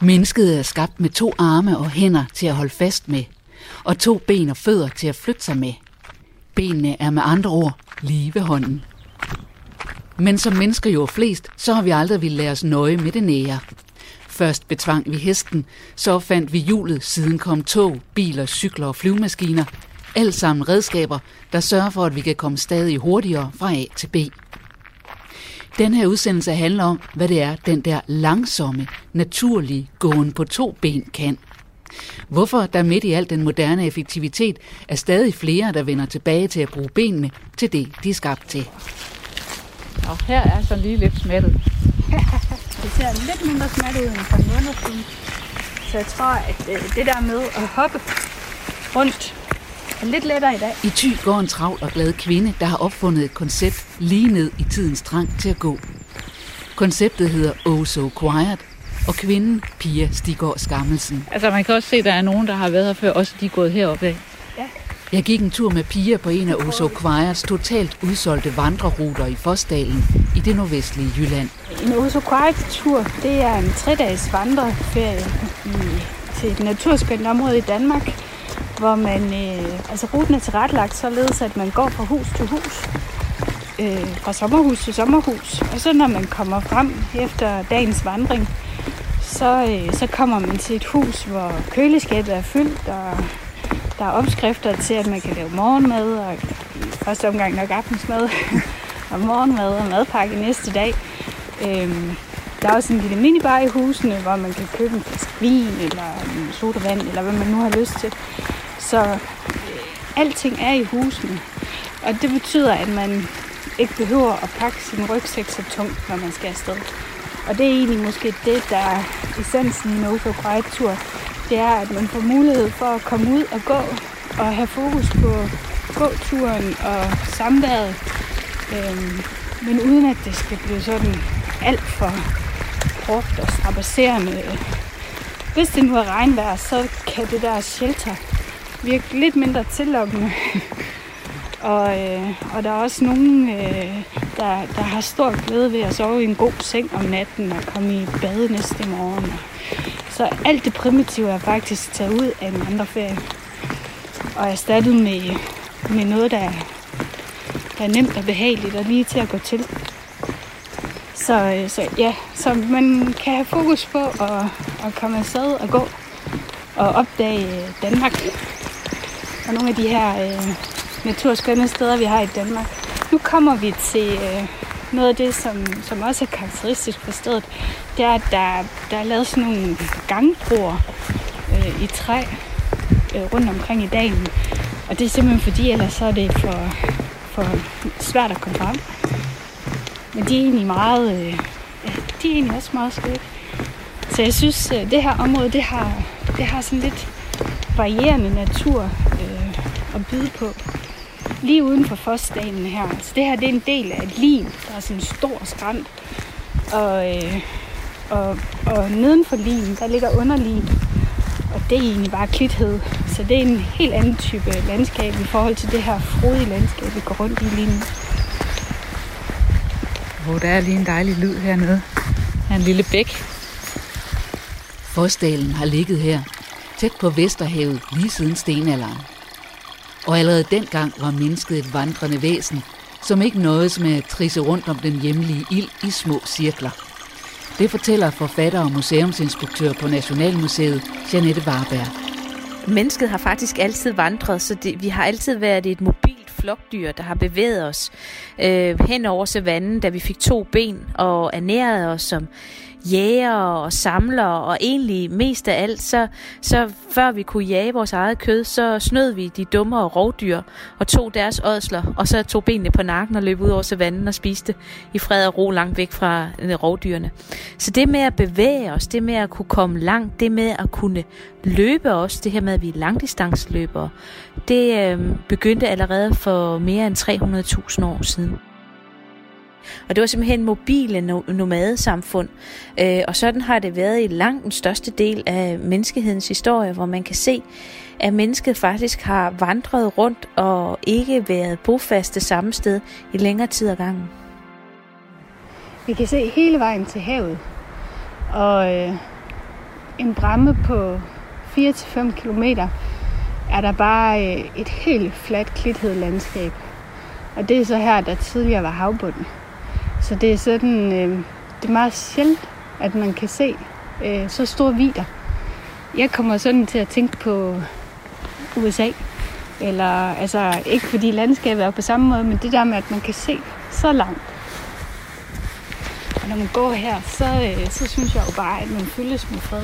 Mennesket er skabt med to arme og hænder til at holde fast med, og to ben og fødder til at flytte sig med. Benene er med andre ord lige ved hånden. Men som mennesker jo er flest, så har vi aldrig ville lade os nøje med det nære. Først betvang vi hesten, så fandt vi hjulet, siden kom tog, biler, cykler og flyvemaskiner. Alt sammen redskaber, der sørger for, at vi kan komme stadig hurtigere fra A til B. Den her udsendelse handler om, hvad det er, den der langsomme, naturlige gåen på to ben kan. Hvorfor der midt i al den moderne effektivitet er stadig flere, der vender tilbage til at bruge benene til det, de er skabt til. Og her er så lige lidt smattet. det ser lidt mindre smattet ud end for en måned siden. Så jeg tror, at øh, det der med at hoppe rundt er lidt lettere i dag. I Thy går en travl og glad kvinde, der har opfundet et koncept lige ned i tidens trang til at gå. Konceptet hedder Oh So Quiet, og kvinden Pia Stigård Skammelsen. Altså man kan også se, at der er nogen, der har været her før, også de er gået heroppe af. Jeg gik en tur med Pia på en af Oso Quiets totalt udsolgte vandreruter i Fosdalen i det nordvestlige Jylland. En Oso Quiet tur, det er en tre-dages vandreferie i, til et naturskønt område i Danmark, hvor man, øh, altså ruten er tilrettelagt således, at man går fra hus til hus, øh, fra sommerhus til sommerhus, og så når man kommer frem efter dagens vandring, så, øh, så kommer man til et hus, hvor køleskabet er fyldt, og der er opskrifter til, at man kan lave morgenmad, og i første omgang nok aftensmad, og morgenmad og madpakke næste dag. Øhm, der er også en lille minibar i husene, hvor man kan købe en flaske vin, eller en sodavand, eller hvad man nu har lyst til. Så øh, alting er i husene. Og det betyder, at man ikke behøver at pakke sin rygsæk så tungt, når man skal afsted. Og det er egentlig måske det, der er essensen i No for Quiet Tour det er, at man får mulighed for at komme ud og gå og have fokus på gåturen og samværet. Øhm, men uden at det skal blive sådan alt for hårdt og strapasserende. Hvis det nu er regnvejr, så kan det der shelter virke lidt mindre tillokkende. og, øh, og der er også nogen, øh, der, der har stor glæde ved at sove i en god seng om natten og komme i bad næste morgen. Så alt det primitive er faktisk taget ud af en andre ferie. Og erstattet med, med noget, der der er nemt og behageligt og lige til at gå til. Så, øh, så ja, så man kan have fokus på at, at komme afsted og gå og opdage Danmark. Og nogle af de her øh, naturskønne steder, vi har i Danmark. Nu kommer vi til øh, noget af det, som, som også er karakteristisk for stedet, det er, at der, der er lavet sådan nogle gangbroer øh, i træ øh, rundt omkring i dalen. Og det er simpelthen fordi, ellers så er det for, for svært at komme frem. Men de er egentlig meget, øh, ja, de er egentlig også meget skønne. Så jeg synes, øh, det her område, det har, det har sådan lidt varierende natur at byde på lige uden for Fosdalen her. Så det her det er en del af et lim. Der er sådan en stor skrant. Og, øh, og, og neden for lim, der ligger underlim. Og det er egentlig bare klithed. Så det er en helt anden type landskab i forhold til det her frodige landskab, vi går rundt i lige nu. Hvor der er lige en dejlig lyd hernede. Her en lille bæk. Fosdalen har ligget her, tæt på Vesterhavet, lige siden stenalderen. Og allerede dengang var mennesket et vandrende væsen, som ikke nåede med at trisse rundt om den hjemlige ild i små cirkler. Det fortæller forfatter og museumsinspektør på Nationalmuseet, Janette Warberg. Mennesket har faktisk altid vandret, så det, vi har altid været et mobilt flokdyr, der har bevæget os øh, hen over savannen, da vi fik to ben og ernærede os som jæger og samler, og egentlig mest af alt, så, så før vi kunne jage vores eget kød, så snød vi de dummere rovdyr og tog deres ådsler, og så tog benene på nakken og løb ud over savannen og spiste i fred og ro langt væk fra øh, rovdyrene. Så det med at bevæge os, det med at kunne komme langt, det med at kunne løbe os, det her med at vi er langdistanceløbere, det øh, begyndte allerede for mere end 300.000 år siden. Og det var simpelthen mobile nomadesamfund. Øh, og sådan har det været i langt den største del af menneskehedens historie, hvor man kan se, at mennesket faktisk har vandret rundt og ikke været bofaste samme sted i længere tid ad gangen. Vi kan se hele vejen til havet. Og, øh, en bramme på 4-5 km er der bare øh, et helt fladt klithed landskab. Og det er så her, der tidligere var havbunden. Så det er sådan, øh, det er meget sjældent, at man kan se øh, så store vider. Jeg kommer sådan til at tænke på USA. Eller, altså, ikke fordi landskabet er på samme måde, men det der med, at man kan se så langt. Og når man går her, så, øh, så synes jeg jo bare, at man føles med fred.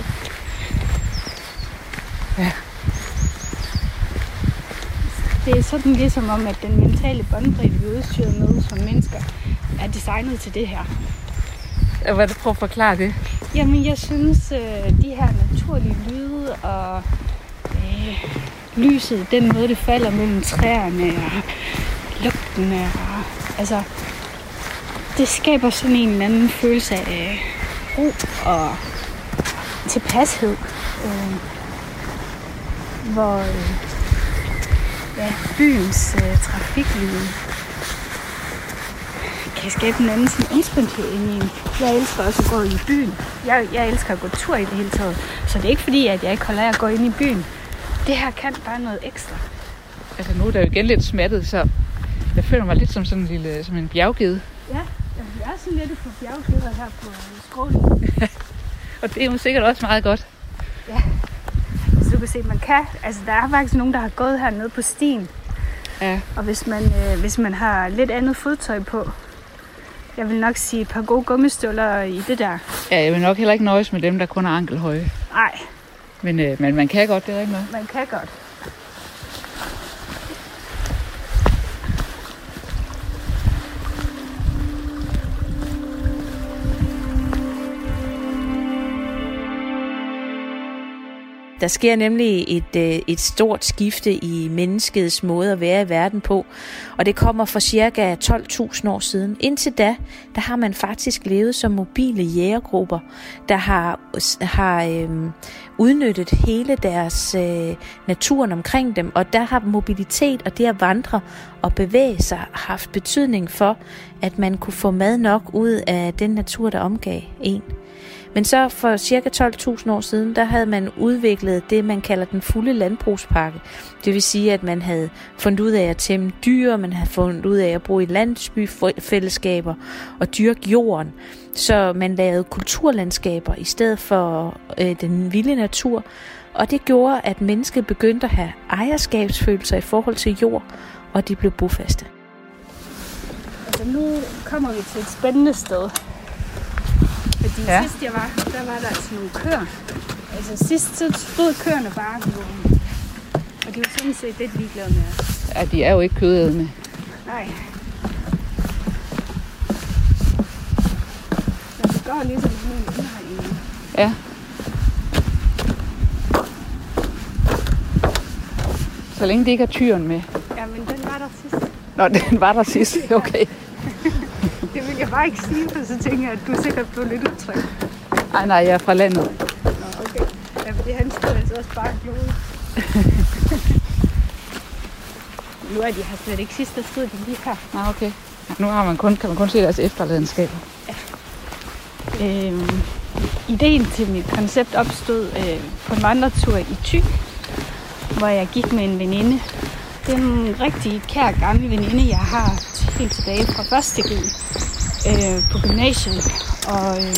Ja. Det er sådan ligesom om, at den mentale båndbredde, vi er udstyret med som mennesker, er designet til det her. Hvad du prøve at forklare det? Jamen, jeg synes, øh, de her naturlige lyde og øh, lyset, den måde, det falder mellem træerne og lugten, og, altså, det skaber sådan en eller anden følelse af ro og tilpashed. Øh, hvor øh, ja, byens øh, trafiklyde kan skabe en anden sådan indspontan i en. Jeg elsker også at gå i byen. Jeg, jeg elsker at gå tur i det hele taget. Så det er ikke fordi, at jeg ikke holder af at gå ind i byen. Det her kan bare noget ekstra. Altså nu er der jo igen lidt smattet, så jeg føler mig lidt som sådan en lille, som en bjerggede. Ja, jeg er sådan lidt på bjerggeder her på skrålen. Og det er jo sikkert også meget godt. Ja, så du kan se, man kan. Altså, der er faktisk nogen, der har gået hernede på stien. Ja. Og hvis man, øh, hvis man har lidt andet fodtøj på, jeg vil nok sige et par gode gummistøvler i det der. Ja, jeg vil nok heller ikke nøjes med dem, der kun er ankelhøje. Nej, Men, øh, men man kan godt, det er ikke noget. man kan godt. Der sker nemlig et, øh, et stort skifte i menneskets måde at være i verden på, og det kommer for cirka 12.000 år siden. Indtil da, der har man faktisk levet som mobile jægergrupper, der har, har øhm, udnyttet hele deres øh, naturen omkring dem, og der har mobilitet og det at vandre og bevæge sig haft betydning for, at man kunne få mad nok ud af den natur, der omgav en. Men så for cirka 12.000 år siden, der havde man udviklet det, man kalder den fulde landbrugspakke. Det vil sige, at man havde fundet ud af at tæmme dyr, man havde fundet ud af at bruge i landsbyfællesskaber og dyrke jorden. Så man lavede kulturlandskaber i stedet for øh, den vilde natur. Og det gjorde, at mennesket begyndte at have ejerskabsfølelser i forhold til jord, og de blev bofaste. Altså nu kommer vi til et spændende sted. Fordi Ja. sidst jeg var her, der var der altså nogle køer. Altså sidst så stod køerne bare jorden. Og de var sådan set lidt ligeglade med os. Ja, de er jo ikke kødædende. Nej. Men det går ligesom sådan en indhegning. Ja. Så længe det ikke er tyren med. Ja, men den var der sidst. Nå, den var der sidst. Okay. Det vil jeg bare ikke sige, for så tænker jeg, at du er sikkert blevet lidt utryg. Ej, nej, jeg er fra landet. Nå, okay. Ja, fordi han stod altså også bare blod. nu er de her slet ikke sidst, der stod de lige her. Nå, okay. Ja, nu har man kun, kan man kun se deres efterladenskaber. Øhm, ideen til mit koncept opstod øh, på en vandretur i Thy, hvor jeg gik med en veninde. Det er en rigtig kær gammel veninde, jeg har helt tilbage fra første G øh, på gymnasiet. Og øh,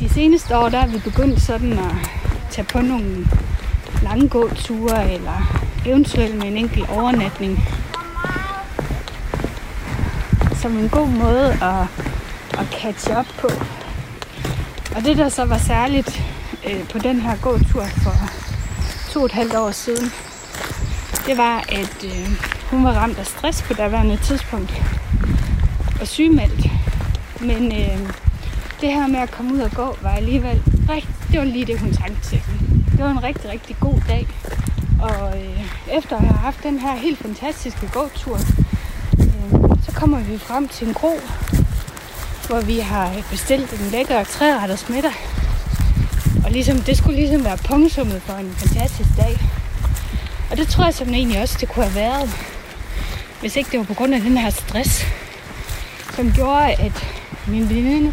de seneste år, der er vi begyndt sådan at tage på nogle lange gåture, eller eventuelt med en enkelt overnatning. Som en god måde at at catch up på. Og det, der så var særligt øh, på den her gåtur for to og et halvt år siden, det var, at øh, hun var ramt af stress på daværende tidspunkt og sygemeldt. Men øh, det her med at komme ud og gå var alligevel rigtig, det var lige det, hun trængte til. Det var en rigtig, rigtig god dag. Og øh, efter at have haft den her helt fantastiske gåtur, øh, så kommer vi frem til en kro, hvor vi har bestilt en lækker træretters middag. Og ligesom, det skulle ligesom være punktummet for en fantastisk dag. Og det tror jeg som egentlig også, det kunne have været, hvis ikke det var på grund af den her stress, som gjorde, at min veninde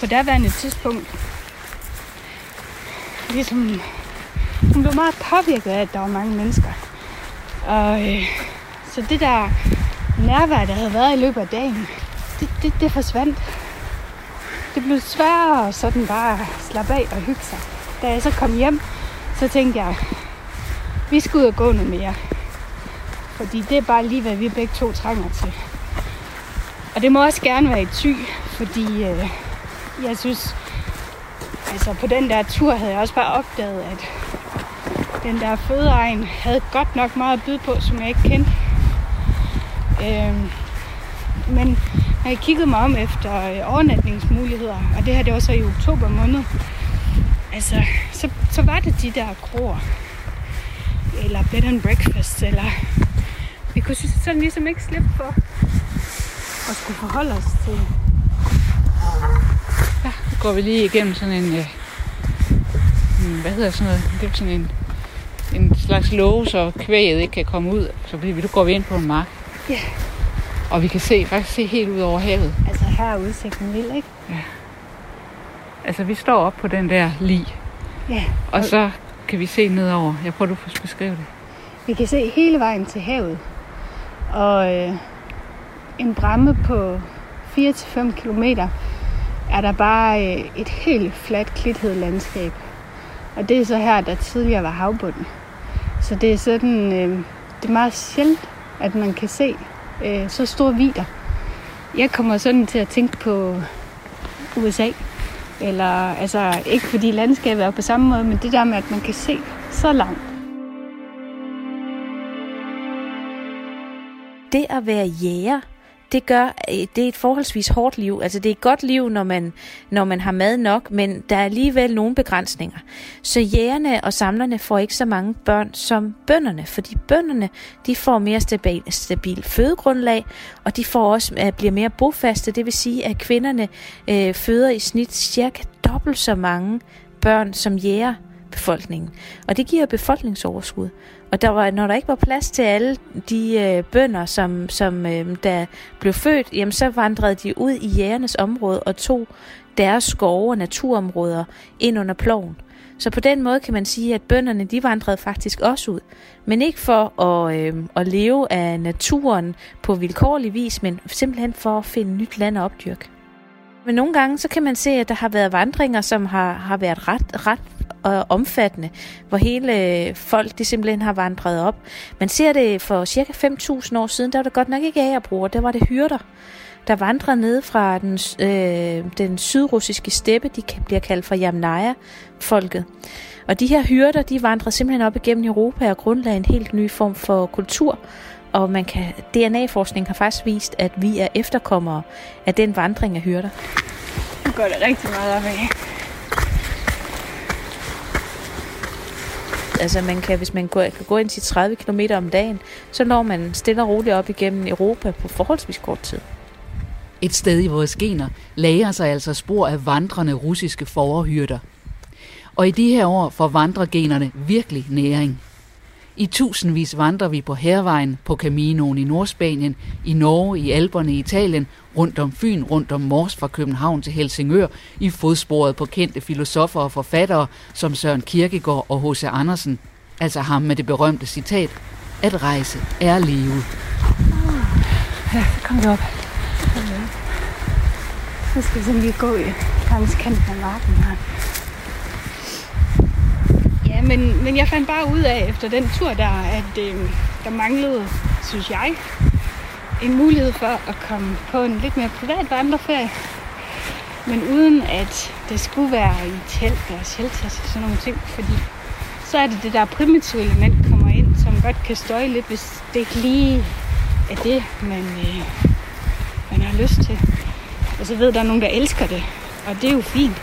på daværende tidspunkt ligesom, hun blev meget påvirket af, at der var mange mennesker. Og øh, så det der nærvær, der havde været i løbet af dagen, det, det, det forsvandt. Det blev sværere at sådan bare slappe af og hygge sig. Da jeg så kom hjem, så tænkte jeg, vi skal ud og gå noget mere. Fordi det er bare lige, hvad vi begge to trænger til. Og det må også gerne være i ty, fordi øh, jeg synes, altså på den der tur havde jeg også bare opdaget, at den der fødeegn havde godt nok meget at byde på, som jeg ikke kendte. Øh, men når jeg kiggede mig om efter øh, overnatningsmuligheder, og det her det var så i oktober måned, altså, så, så var det de der kroer, eller bed and breakfast, eller vi kunne sådan ligesom ikke slippe for at skulle forholde os til. Ja, så går vi lige igennem sådan en, øh, en hvad hedder sådan noget, det er sådan en, en slags låge, så kvæget ikke kan komme ud, så vi, går vi ind på en mark. Ja. Og vi kan se, faktisk se helt ud over havet. Altså her er udsigten vild, ikke? Ja. Altså vi står op på den der li. Ja. Og så kan vi se nedover. Jeg prøver, du får beskrive det. Vi kan se hele vejen til havet. Og øh, en bramme på 4-5 km er der bare øh, et helt fladt klithed landskab. Og det er så her, der tidligere var havbunden. Så det er sådan, øh, det er meget sjældent, at man kan se øh, så store vider. Jeg kommer sådan til at tænke på USA. Eller, altså, ikke fordi landskabet er på samme måde, men det der med, at man kan se så langt. Det at være jæger, det gør, øh, det er et forholdsvis hårdt liv. Altså det er et godt liv, når man, når man har mad nok, men der er alligevel nogle begrænsninger. Så jægerne og samlerne får ikke så mange børn som bønderne, fordi bønderne de får mere stabil, stabil fødegrundlag, og de får også øh, bliver mere bofaste. Det vil sige, at kvinderne øh, føder i snit cirka dobbelt så mange børn som jæger befolkningen. Og det giver befolkningsoverskud. Og der var, når der ikke var plads til alle de øh, bønder, som, som øh, der blev født, jamen så vandrede de ud i jægernes område og tog deres skove og naturområder ind under ploven. Så på den måde kan man sige, at bønderne de vandrede faktisk også ud. Men ikke for at, øh, at leve af naturen på vilkårlig vis, men simpelthen for at finde nyt land at opdyrke. Men nogle gange så kan man se, at der har været vandringer, som har, har været ret, ret og omfattende, hvor hele øh, folk de simpelthen har vandret op. Man ser det for cirka 5.000 år siden, der var det godt nok ikke agerbrugere, der var det hyrder, der vandrede ned fra den, øh, den sydrussiske steppe, de bliver kaldt for Yamnaya-folket. Og de her hyrder, de vandrede simpelthen op igennem Europa og grundlagde en helt ny form for kultur, og man kan, DNA-forskning har faktisk vist, at vi er efterkommere af den vandring af hyrder. Nu går det rigtig meget op af. Altså man kan, hvis man går, kan gå ind til 30 km om dagen, så når man stille og roligt op igennem Europa på forholdsvis kort tid. Et sted i vores gener lager sig altså spor af vandrende russiske forhyrter. Og i de her år får vandregenerne virkelig næring. I tusindvis vandrer vi på Hervejen, på Caminoen i Nordspanien, i Norge, i Alperne i Italien, rundt om Fyn, rundt om Mors fra København til Helsingør, i fodsporet på kendte filosofer og forfattere som Søren Kierkegaard og H.C. Andersen, altså ham med det berømte citat, at rejse er livet. Ja, så kom vi op. Nu skal vi sådan lige gå i langs kanten af marken her men, men jeg fandt bare ud af efter den tur der, at øh, der manglede, synes jeg, en mulighed for at komme på en lidt mere privat vandreferie. Men uden at det skulle være i telt og shelters og sådan nogle ting, fordi så er det det der primitive element kommer ind, som godt kan støje lidt, hvis det ikke lige er det, man, øh, man har lyst til. Og så ved der er nogen, der elsker det, og det er jo fint.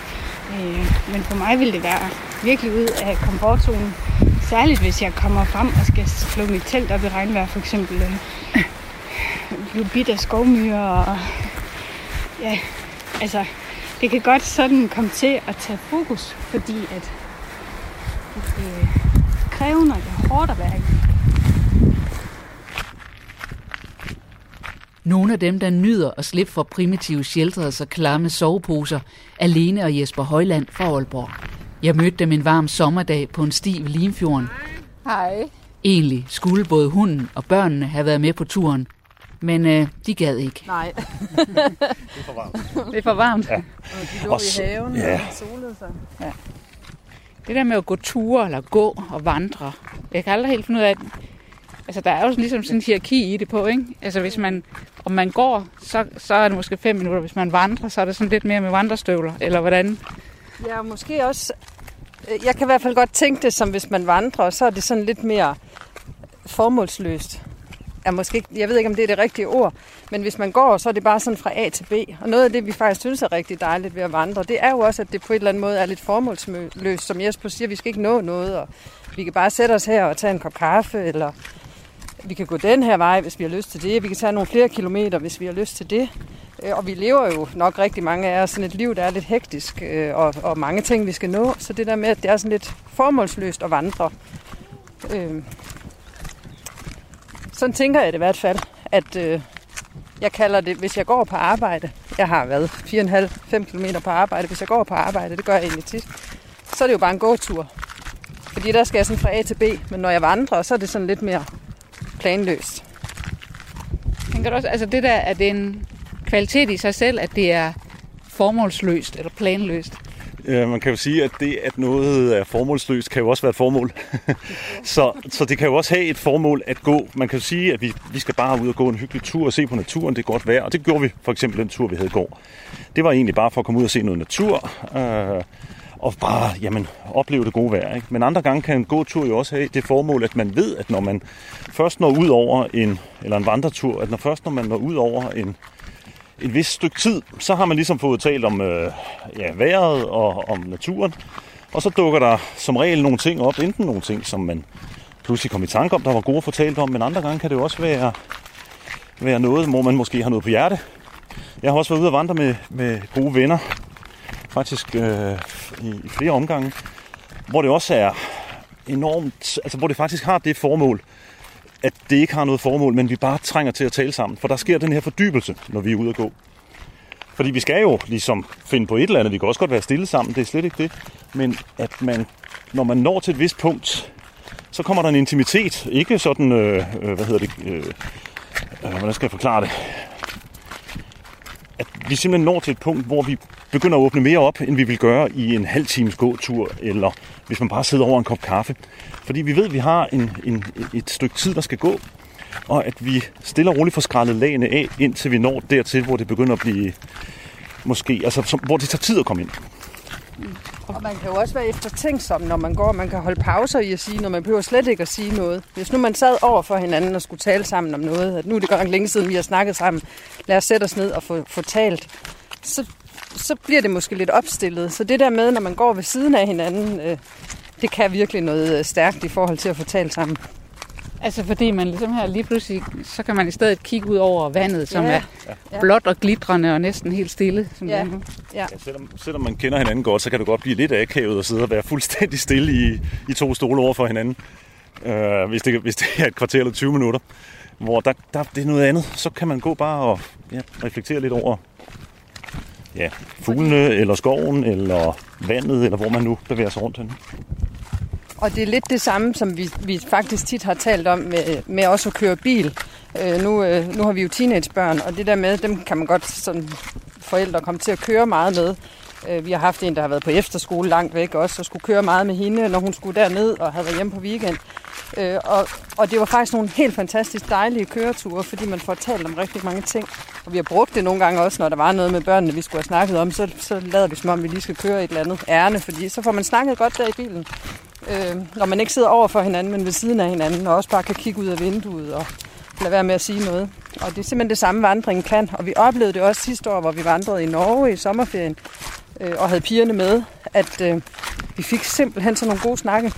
Øh, men for mig vil det være virkelig ud af komfortzonen. Særligt hvis jeg kommer frem og skal slå mit telt op i regnvejr, for eksempel. Øh, blive bidt af skovmyrer og ja, altså det kan godt sådan komme til at tage fokus, fordi at, at det er krævende og det er hårdt at være i. Nogle af dem, der nyder at slippe for primitive shelters og klamme soveposer, alene og Jesper Højland fra Aalborg. Jeg mødte dem en varm sommerdag på en sti ved Limfjorden. Hej. Egentlig skulle både hunden og børnene have været med på turen, men øh, de gad ikke. Nej. Det er for varmt. Det er for varmt. Ja. Og de lå Og så- i haven ja. og solede sig. Det der med at gå ture eller gå og vandre, jeg kan aldrig helt finde ud af, at altså, der er jo ligesom sådan en hierarki i det på, ikke? Altså hvis man, om man går, så, så er det måske fem minutter. Hvis man vandrer, så er det sådan lidt mere med vandrestøvler, eller hvordan? Ja, måske også... Øh, jeg kan i hvert fald godt tænke det, som hvis man vandrer, så er det sådan lidt mere formålsløst. Ja, måske ikke, jeg ved ikke, om det er det rigtige ord, men hvis man går, så er det bare sådan fra A til B. Og noget af det, vi faktisk synes er rigtig dejligt ved at vandre, det er jo også, at det på en eller anden måde er lidt formålsløst. Som Jesper siger, vi skal ikke nå noget, og vi kan bare sætte os her og tage en kop kaffe, eller vi kan gå den her vej, hvis vi har lyst til det. Vi kan tage nogle flere kilometer, hvis vi har lyst til det. Øh, og vi lever jo nok rigtig mange af os sådan et liv, der er lidt hektisk, øh, og, og mange ting, vi skal nå. Så det der med, at det er sådan lidt formålsløst at vandre. Øh, sådan tænker jeg det i hvert fald, at øh, jeg kalder det, hvis jeg går på arbejde, jeg har været 4,5-5 km på arbejde, hvis jeg går på arbejde, det gør jeg egentlig tit, så er det jo bare en gåtur. Fordi der skal jeg sådan fra A til B, men når jeg vandrer, så er det sådan lidt mere planløst. Kan du også, altså det der, at det er en kvalitet i sig selv, at det er formålsløst eller planløst? Ja, man kan jo sige, at det, at noget er formålsløst, kan jo også være et formål. så, så det kan jo også have et formål at gå. Man kan jo sige, at vi, vi skal bare ud og gå en hyggelig tur og se på naturen. Det er godt vejr, og det gjorde vi for eksempel den tur, vi havde i går. Det var egentlig bare for at komme ud og se noget natur. Øh, og bare jamen, opleve det gode vejr. Ikke? Men andre gange kan en god tur jo også have det formål, at man ved, at når man først når ud over en, eller en vandretur, at når først når man når ud over en, et vist stykke tid, så har man ligesom fået talt om øh, ja, vejret og om naturen. Og så dukker der som regel nogle ting op, enten nogle ting, som man pludselig kom i tanke om, der var gode at fortælle om, men andre gange kan det jo også være, være noget, hvor man måske har noget på hjerte. Jeg har også været ude og vandre med, med gode venner, faktisk øh, i, i flere omgange, hvor det også er enormt, altså hvor det faktisk har det formål, at det ikke har noget formål, men vi bare trænger til at tale sammen. For der sker den her fordybelse, når vi er ude at gå. Fordi vi skal jo ligesom finde på et eller andet. Vi kan også godt være stille sammen, det er slet ikke det. Men at man, når man når til et vist punkt, så kommer der en intimitet. Ikke sådan, øh, øh, hvad hedder det, øh, øh, hvordan skal jeg forklare det? At vi simpelthen når til et punkt, hvor vi begynder at åbne mere op, end vi vil gøre i en halv times gåtur, eller hvis man bare sidder over en kop kaffe. Fordi vi ved, at vi har en, en, et stykke tid, der skal gå, og at vi stille og roligt får skrællet lagene af, indtil vi når dertil, hvor det begynder at blive, måske, altså som, hvor det tager tid at komme ind. Og man kan jo også være eftertænksom, når man går. Man kan holde pauser i at sige noget. Man behøver slet ikke at sige noget. Hvis nu man sad over for hinanden og skulle tale sammen om noget, at nu er det godt nok længe siden, vi har snakket sammen, lad os sætte os ned og få, få talt, så, så bliver det måske lidt opstillet. Så det der med, når man går ved siden af hinanden, øh, det kan virkelig noget øh, stærkt i forhold til at få talt sammen. Altså fordi man ligesom her lige pludselig, så kan man i stedet kigge ud over vandet, som Ja. ja. Ja. er blåt og glitrende og næsten helt stille. Som Ja. er. Ja. Ja, selvom, selvom man kender hinanden godt, så kan det godt blive lidt akavet at sidde og være fuldstændig stille i, i to stole over for hinanden. Øh, hvis, det, hvis det er et kvarter eller 20 minutter. Hvor der, der, det er noget andet. Så kan man gå bare og ja, reflektere lidt over ja, fuglene, eller skoven, eller vandet, eller hvor man nu bevæger sig rundt henne. Og det er lidt det samme, som vi, vi faktisk tit har talt om med, med også at køre bil. Øh, nu, øh, nu har vi jo teenagebørn, og det der med, dem kan man godt som forældre komme til at køre meget med. Øh, vi har haft en, der har været på efterskole langt væk også, og skulle køre meget med hende, når hun skulle derned og havde været hjemme på weekend. Øh, og, og det var faktisk nogle helt fantastisk dejlige køreture, fordi man får talt om rigtig mange ting. Og vi har brugt det nogle gange også, når der var noget med børnene, vi skulle have snakket om, så, så lader vi som om, vi lige skal køre et eller andet ærne, fordi så får man snakket godt der i bilen. Øh, når man ikke sidder over for hinanden, men ved siden af hinanden, og også bare kan kigge ud af vinduet og lade være med at sige noget. Og det er simpelthen det samme, vandringen kan. Og vi oplevede det også sidste år, hvor vi vandrede i Norge i sommerferien, øh, og havde pigerne med, at øh, vi fik simpelthen sådan nogle gode snakke.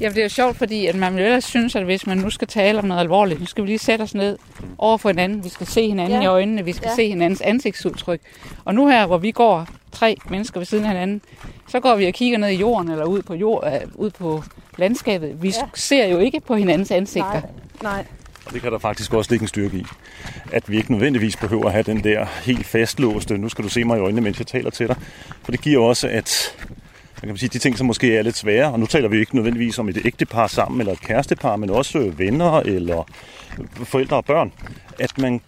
Ja, det er jo sjovt, fordi at man vil ellers synes, at hvis man nu skal tale om noget alvorligt, nu skal vi lige sætte os ned over for hinanden. Vi skal se hinanden Ja. i øjnene, vi skal Ja. se hinandens ansigtsudtryk. Og nu her, hvor vi går tre mennesker ved siden af hinanden, så går vi og kigger ned i jorden eller ud på, jord, øh, ud på landskabet. Vi ja. ser jo ikke på hinandens ansigter. Nej, nej. Og det kan der faktisk også ligge en styrke i. At vi ikke nødvendigvis behøver at have den der helt fastlåste, nu skal du se mig i øjnene, mens jeg taler til dig. For det giver også, at man kan sige, de ting, som måske er lidt svære, og nu taler vi ikke nødvendigvis om et ægtepar sammen, eller et kærestepar, men også venner, eller forældre og børn, at man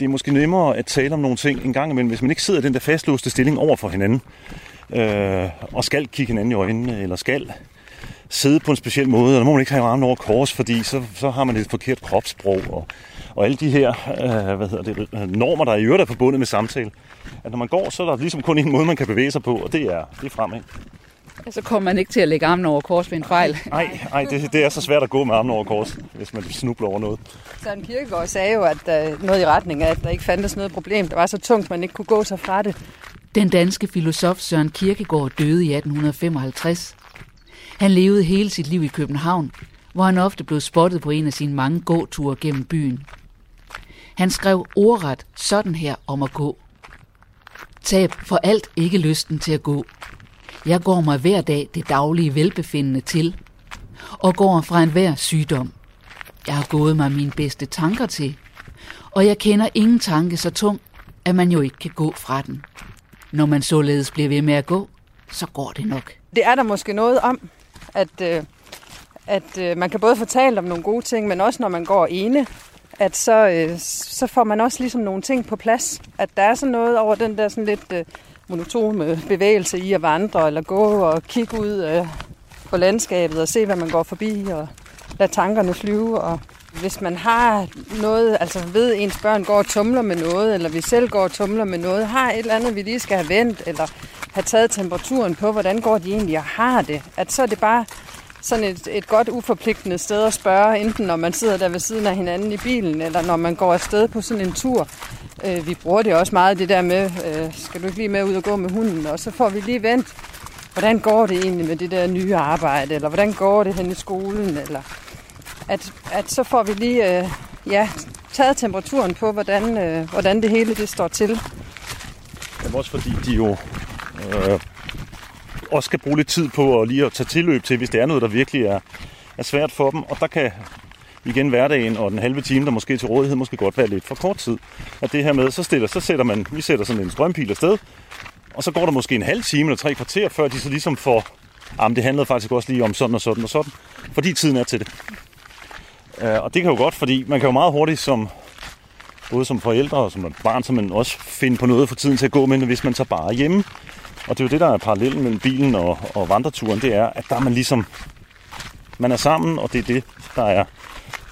det er måske nemmere at tale om nogle ting en gang imellem, hvis man ikke sidder i den der fastlåste stilling over for hinanden, øh, og skal kigge hinanden i øjnene, eller skal sidde på en speciel måde, eller må man ikke have armen over kors, fordi så, så har man et forkert kropssprog, og, og alle de her øh, hvad hedder det, øh, normer, der i øvrigt er forbundet med samtale. At når man går, så er der ligesom kun en måde, man kan bevæge sig på, og det er, det er fremad. Så kommer man ikke til at lægge armen over kors ved en fejl. Nej, nej det, det er så svært at gå med armen over kors, hvis man snubler over noget. Søren Kierkegaard sagde jo, at uh, noget i retning af, at der ikke fandtes noget problem. Det var så tungt, man ikke kunne gå sig fra det. Den danske filosof Søren Kierkegaard døde i 1855. Han levede hele sit liv i København, hvor han ofte blev spottet på en af sine mange gåture gennem byen. Han skrev ordret sådan her om at gå. Tab for alt ikke lysten til at gå. Jeg går mig hver dag det daglige velbefindende til, og går fra enhver sygdom. Jeg har gået mig mine bedste tanker til, og jeg kender ingen tanke så tung, at man jo ikke kan gå fra den. Når man således bliver ved med at gå, så går det nok. Det er der måske noget om, at, øh, at øh, man kan både fortælle om nogle gode ting, men også når man går ene, at så, øh, så får man også ligesom nogle ting på plads. At der er sådan noget over den der sådan lidt øh, monotone øh, bevægelse i at vandre, eller gå og kigge ud øh, på landskabet og se, hvad man går forbi, og lade tankerne flyve. Og hvis man har noget, altså ved, ens børn går og tumler med noget, eller vi selv går og tumler med noget, har et eller andet, vi lige skal have vendt, eller have taget temperaturen på, hvordan går de egentlig og har det, at så er det bare sådan et, et godt uforpligtende sted at spørge, enten når man sidder der ved siden af hinanden i bilen, eller når man går afsted på sådan en tur. Øh, vi bruger det også meget, det der med, øh, skal du ikke lige med ud og gå med hunden, og så får vi lige vendt, hvordan går det egentlig med det der nye arbejde, eller hvordan går det hen i skolen, eller at, at så får vi lige øh, ja, taget temperaturen på, hvordan, øh, hvordan det hele det står til. Jamen også fordi de jo øh, også skal bruge lidt tid på at lige at tage tilløb til, hvis det er noget, der virkelig er, er svært for dem. Og der kan igen hverdagen og den halve time, der måske til rådighed, måske godt være lidt for kort tid. At det her med, så, stiller, så sætter man, vi sætter sådan en strømpil afsted, og så går der måske en halv time eller tre kvarter, før de så ligesom får, jamen det handlede faktisk også lige om sådan og sådan og sådan, fordi tiden er til det. Øh, og det kan jo godt, fordi man kan jo meget hurtigt som, både som forældre og som barn, så man også finde på noget for tiden til at gå med, hvis man tager bare hjemme. Og det er jo det, der er parallellen mellem bilen og, og vandreturen, det er, at der er man ligesom, man er sammen, og det er det, der er,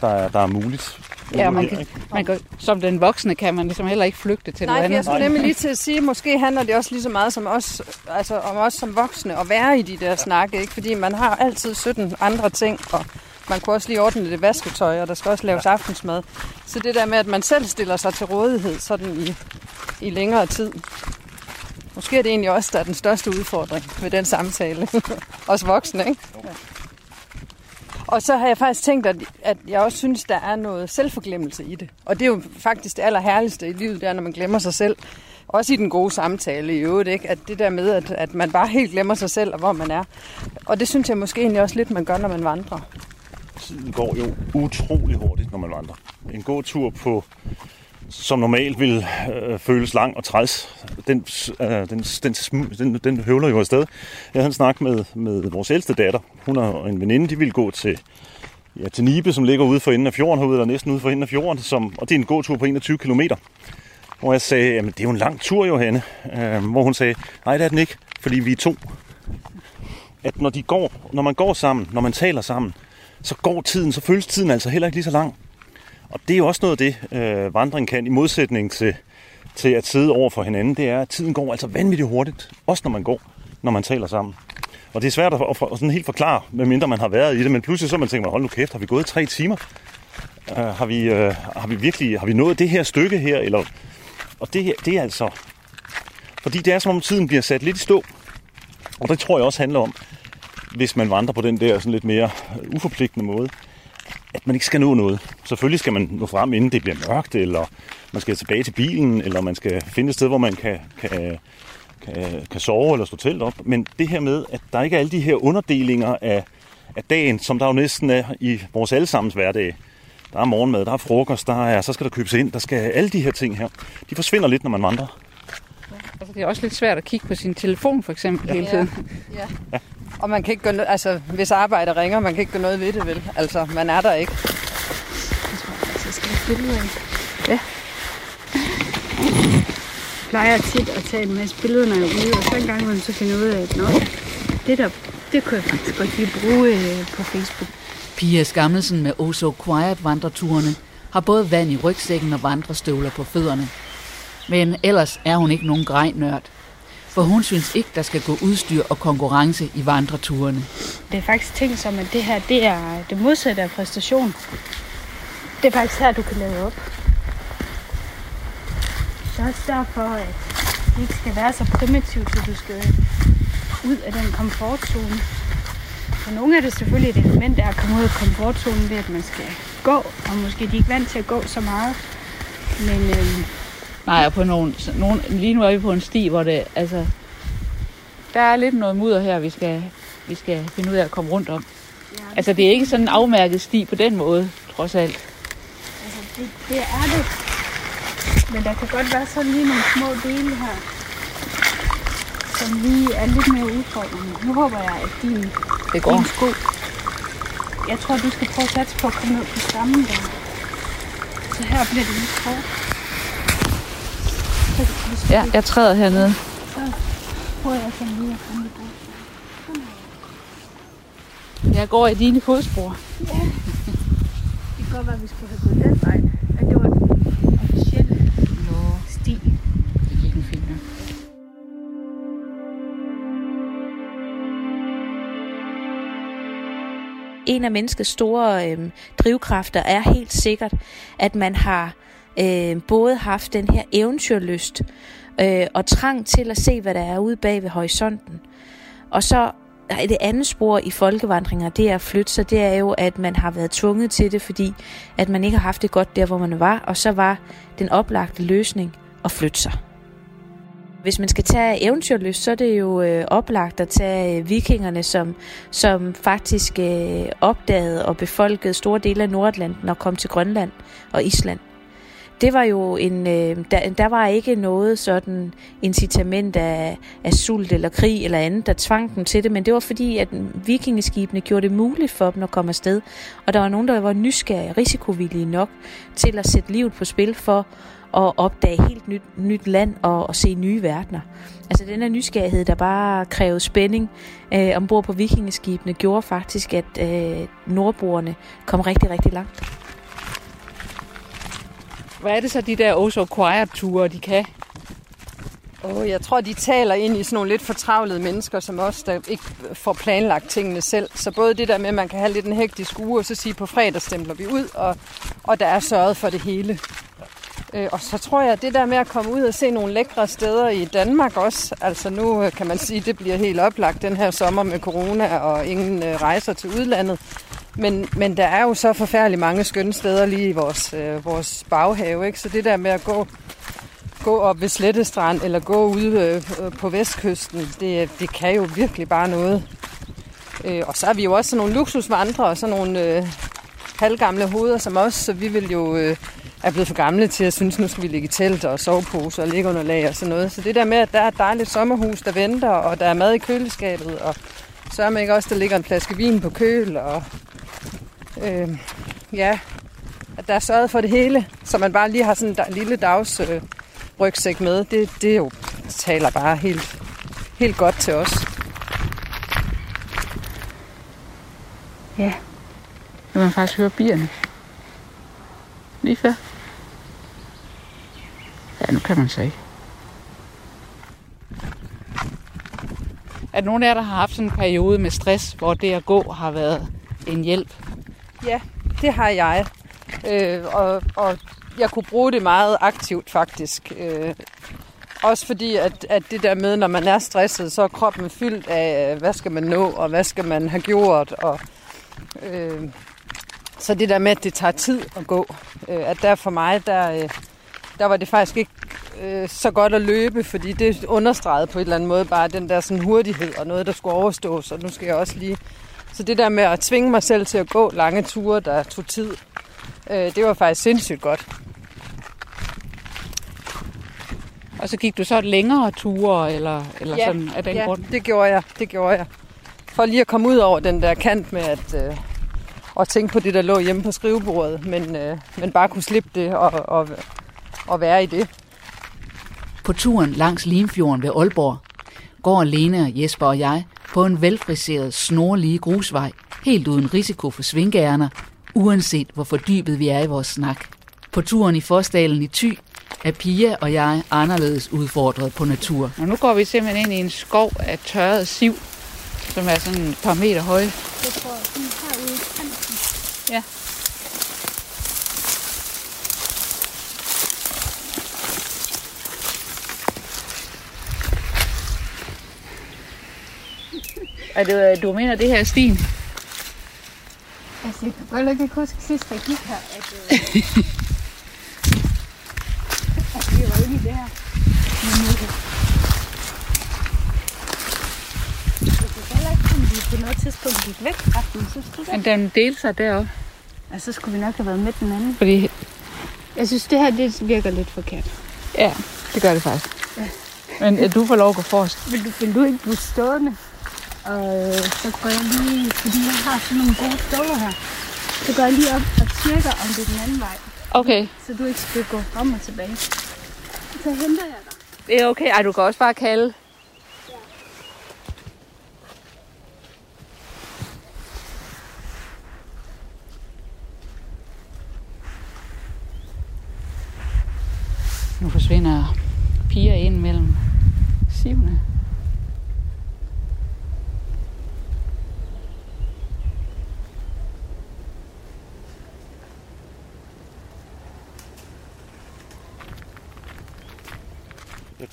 der er, der er muligt. Ja, man kan, man kan, som den voksne kan man ligesom heller ikke flygte til Nej, noget andet. jeg skulle nemlig lige til at sige, måske handler det også lige så meget som os, altså om os som voksne, at være i de der snakke, ikke? fordi man har altid 17 andre ting, og man kunne også lige ordne det vasketøj, og der skal også laves aftensmad. Så det der med, at man selv stiller sig til rådighed sådan i, i længere tid. Måske er det egentlig også, der er den største udfordring ved den samtale. også voksne, ikke? Ja. Og så har jeg faktisk tænkt, at, at jeg også synes, der er noget selvforglemmelse i det. Og det er jo faktisk det allerherligste i livet, det er, når man glemmer sig selv. Også i den gode samtale i øvrigt, ikke? At det der med, at, at man bare helt glemmer sig selv og hvor man er. Og det synes jeg måske egentlig også lidt, man gør, når man vandrer. Tiden går jo utrolig hurtigt, når man vandrer. En god tur på som normalt vil øh, føles lang og træls, den, øh, den, den, den, den høvler jo afsted. Jeg havde en snak med, med vores ældste datter. Hun og en veninde, de ville gå til, ja, til Nibe, som ligger ude for enden af fjorden herude, eller næsten ude for enden af fjorden, som, og det er en god tur på 21 km. Hvor jeg sagde, jamen det er jo en lang tur, Johanne. Øh, hvor hun sagde, nej det er den ikke, fordi vi er to. At når, de går, når man går sammen, når man taler sammen, så går tiden, så føles tiden altså heller ikke lige så lang. Og det er jo også noget af det, øh, vandring kan, i modsætning til, til at sidde over for hinanden, det er, at tiden går altså vanvittigt hurtigt, også når man går, når man taler sammen. Og det er svært at, at, at sådan helt forklare, medmindre man har været i det, men pludselig så man tænker, man, hold nu kæft, har vi gået tre timer? Uh, har, vi, uh, har vi virkelig har vi nået det her stykke her? Eller, og det, det er altså... Fordi det er som om tiden bliver sat lidt i stå. Og det tror jeg også handler om, hvis man vandrer på den der sådan lidt mere uforpligtende måde, at man ikke skal nå noget. Selvfølgelig skal man nå frem, inden det bliver mørkt, eller man skal tilbage til bilen, eller man skal finde et sted, hvor man kan, kan, kan, kan sove eller stå telt op. Men det her med, at der ikke er alle de her underdelinger af, af dagen, som der jo næsten er i vores allesammens hverdag. Der er morgenmad, der er frokost, der er, så skal der købes ind, der skal alle de her ting her. De forsvinder lidt, når man vandrer. Altså, det er også lidt svært at kigge på sin telefon, for eksempel, ja. hele tiden. Ja. ja. Og man kan ikke gøre altså, hvis arbejder ringer, man kan ikke gøre noget ved det, vel? Altså, man er der ikke. Jeg tror faktisk, jeg skal have billeder af. Ja. Jeg plejer tit at tage en masse billeder, når jeg er ude, og så en gang man så finder ud af, at Nå, det der, det kunne jeg faktisk godt lige bruge øh, på Facebook. Pia Skammelsen med Oh So Quiet vandreturene har både vand i rygsækken og vandrestøvler på fødderne. Men ellers er hun ikke nogen grejnørd. For hun synes ikke, der skal gå udstyr og konkurrence i vandreturene. Det er faktisk ting som, at det her det er det modsatte af præstation. Det er faktisk her, du kan lave op. Det er også derfor, at det ikke skal være så primitivt, at du skal ud af den komfortzone. For nogle er det selvfølgelig et element af at komme ud af komfortzonen ved, at man skal gå, og måske de er ikke vant til at gå så meget. Men øh, Nej, på nogle, nogle, lige nu er vi på en sti, hvor det, altså, der er lidt noget mudder her, vi skal, vi skal finde ud af at komme rundt om. Ja, altså, det er ikke sådan en afmærket sti på den måde, trods alt. Altså, det, det er det. Men der kan godt være sådan lige nogle små dele her, som lige er lidt mere udfordrende. Nu håber jeg, at din, det går. din sko... Jeg tror, du skal prøve at satse på at komme ned på stammen der. Så her bliver det lidt hårdt. Ja, jeg træder hernede. jeg går i dine fodspor. Ja. Det kan godt være, at vi skulle have gået den vej. At det var den officielle sti. Det gik en fin En af menneskets store øh, drivkræfter er helt sikkert, at man har øh, både haft den her eventyrlyst øh, og trang til at se, hvad der er ude bag ved horisonten. Og så er det andet spor i folkevandringer, det er at flytte sig, det er jo, at man har været tvunget til det, fordi at man ikke har haft det godt der, hvor man var, og så var den oplagte løsning at flytte sig. Hvis man skal tage eventyrløst, så er det jo øh, oplagt at tage øh, vikingerne, som, som faktisk øh, opdagede og befolkede store dele af Nordatlanten og kom til Grønland og Island det var jo en, øh, der, der var ikke noget sådan incitament af, af sult eller krig eller andet, der tvang dem til det, men det var fordi, at vikingeskibene gjorde det muligt for dem at komme afsted, og der var nogen, der var nysgerrige risikovillige nok til at sætte livet på spil for at opdage helt nyt, nyt land og, og se nye verdener. Altså den her nysgerrighed, der bare krævede spænding øh, ombord på vikingeskibene, gjorde faktisk, at øh, nordboerne kom rigtig, rigtig langt. Hvad er det så, de der Oh So Quiet-ture, de kan? Oh, jeg tror, de taler ind i sådan nogle lidt fortravlede mennesker, som også der ikke får planlagt tingene selv. Så både det der med, at man kan have lidt en hektisk uge, og så sige, på fredag stempler vi ud, og, og der er sørget for det hele. Øh, og så tror jeg, at det der med at komme ud og se nogle lækre steder i Danmark også, altså nu øh, kan man sige, at det bliver helt oplagt den her sommer med corona og ingen øh, rejser til udlandet. Men, men der er jo så forfærdeligt mange skønne steder lige i vores, øh, vores baghave, ikke? så det der med at gå, gå op ved Slettestrand eller gå ude øh, øh på vestkysten, det, det kan jo virkelig bare noget. Øh, og så er vi jo også sådan nogle luksusvandrere og sådan nogle øh, halvgamle hoveder som os, så vi vil jo øh, er blevet for gamle til at synes, nu skal vi ligge i telt og sovepose og ligge under lag og sådan noget. Så det der med, at der er et dejligt sommerhus, der venter, og der er mad i køleskabet, og så er man ikke også, der ligger en flaske vin på køl, og øh, ja, at der er sørget for det hele, så man bare lige har sådan en lille dags øh, rygsæk med, det, det jo taler bare helt, helt godt til os. Ja, kan man faktisk høre bierne. Lige før. Ja, nu kan man så ikke. Er nogle af jer, der har haft sådan en periode med stress, hvor det at gå har været en hjælp? Ja, det har jeg. Øh, og, og jeg kunne bruge det meget aktivt faktisk. Øh, også fordi, at, at det der med, når man er stresset, så er kroppen fyldt af, hvad skal man nå, og hvad skal man have gjort. Og, øh, så det der med, at det tager tid at gå, øh, at der for mig, der, øh, der var det faktisk ikke øh, så godt at løbe, fordi det understregede på en eller anden måde bare den der sådan hurtighed og noget, der skulle overstås, og nu skal jeg også lige... Så det der med at tvinge mig selv til at gå lange ture, der tog tid, øh, det var faktisk sindssygt godt. Og så gik du så længere ture, eller, eller Ja, sådan af den ja, grund? det gjorde jeg. Det gjorde jeg. For lige at komme ud over den der kant med at, øh, at tænke på det, der lå hjemme på skrivebordet, men, øh, men bare kunne slippe det og, og, og være i det. På turen langs Limfjorden ved Aalborg går Lene og Jesper og jeg på en velfriseret, snorlige grusvej, helt uden risiko for svingærner, uanset hvor fordybet vi er i vores snak. På turen i Forsdalen i Thy er Pia og jeg anderledes udfordret på natur. Og nu går vi simpelthen ind i en skov af tørret siv, som er sådan et par meter høj. Jeg tror, sådan herude i kanten. Ja. Er det, du mener, det her er stien? Altså, jeg kan godt ikke huske sidst, jeg gik her, at, øh, at vi var inde i det her. Men vi på noget tidspunkt gik væk fra den, synes du det? Men den delte sig deroppe. Ja, så skulle vi nok have været med den anden. Fordi, Jeg synes, det her det virker lidt forkert. ja, det gør det faktisk. Men øh, du får lov at gå forrest. Vil du, vil du ikke blive stående? Og øh, så går jeg lige, fordi jeg har sådan nogle gode ståler her. Så går jeg lige op og tjekker, om det er den anden vej. Okay, Så du ikke skal gå frem og tilbage. Så henter jeg dig. det er okay. Ej, du kan også bare kalde. Nu forsvinder piger ind mellem sivene.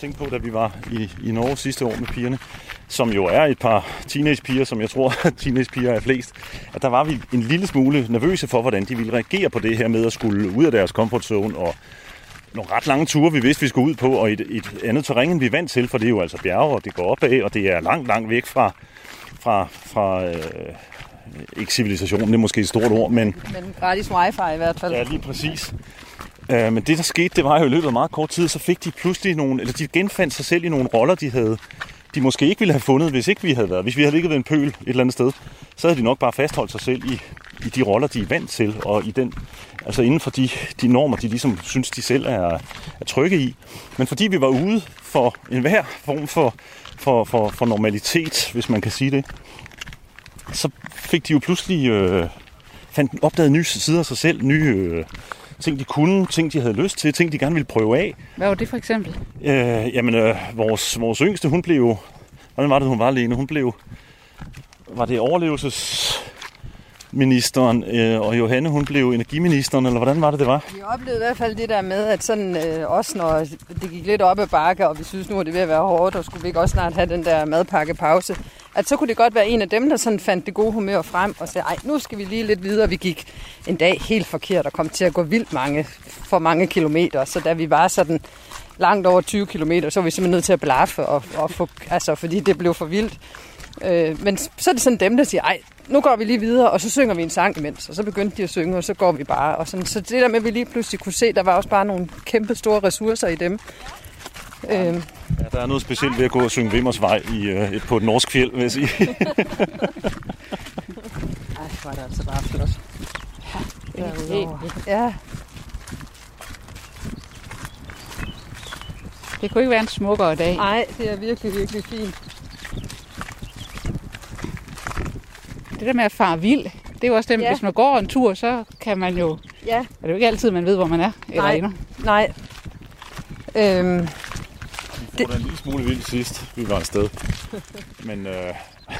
Jeg tænkte på, da vi var i, i Norge sidste år med pigerne, som jo er et par teenagepiger, som jeg tror, at teenagepiger er flest, at der var vi en lille smule nervøse for, hvordan de ville reagere på det her med at skulle ud af deres comfort zone og nogle ret lange ture, vi vidste, vi skulle ud på, og et, et andet terræn, end vi er vant til, for det er jo altså bjerge, og det går opad, og det er langt, langt væk fra, fra, fra øh, ikke civilisationen, det er måske et stort ord, men Men gratis wifi i hvert fald. Ja, lige præcis. Øh, men det, der skete, det var jo i løbet af meget kort tid, så fik de pludselig nogle, eller de genfandt sig selv i nogle roller, de havde, de måske ikke ville have fundet, hvis ikke vi havde været. Hvis vi havde ligget ved en pøl et eller andet sted, så havde de nok bare fastholdt sig selv i, i de roller, de er vant til, og i den, altså inden for de, de normer, de ligesom synes, de selv er, er trygge i. Men fordi vi var ude for enhver form for, for, for, for normalitet, hvis man kan sige det, så fik de jo pludselig øh, fandt opdaget nye sider af sig selv, nye øh, ting, de kunne, ting, de havde lyst til, ting, de gerne ville prøve af. Hvad var det for eksempel? Øh, jamen, øh, vores, vores yngste, hun blev. Hvordan var det, hun var, Lene? Hun blev... Var det overlevelsesministeren, øh, og Johanne, hun blev energiministeren, eller hvordan var det, det var? Vi oplevede i hvert fald det der med, at sådan, øh, også når det gik lidt op ad bakke, og vi synes nu, at det ved at være hårdt, og skulle vi ikke også snart have den der madpakkepause, at så kunne det godt være en af dem, der sådan fandt det gode humør frem og sagde, ej, nu skal vi lige lidt videre. Vi gik en dag helt forkert og kom til at gå vildt mange, for mange kilometer. Så da vi var sådan langt over 20 kilometer, så var vi simpelthen nødt til at blaffe, og, og få, altså, fordi det blev for vildt. Øh, men så er det sådan dem, der siger, ej, nu går vi lige videre, og så synger vi en sang imens. Og så begyndte de at synge, og så går vi bare. Og sådan. Så det der med, at vi lige pludselig kunne se, der var også bare nogle kæmpe store ressourcer i dem. Øh, Ja, der er noget specielt ved at gå og synge Vimmersvej i, øh, på et norsk fjeld, vil jeg sige. ej, var det altså bare flot. Ja, Det kunne ikke være en smukkere dag. nej, det er virkelig, virkelig fint. Det der med at fare vild, det er jo også det, Ja. ja. hvis man går en tur, så kan man jo... Ja, Er det jo ikke altid, man ved, hvor man er eller Nej. ender. nej. Øhm, Det var en lille smule vildt sidst, vi var afsted. Men øh,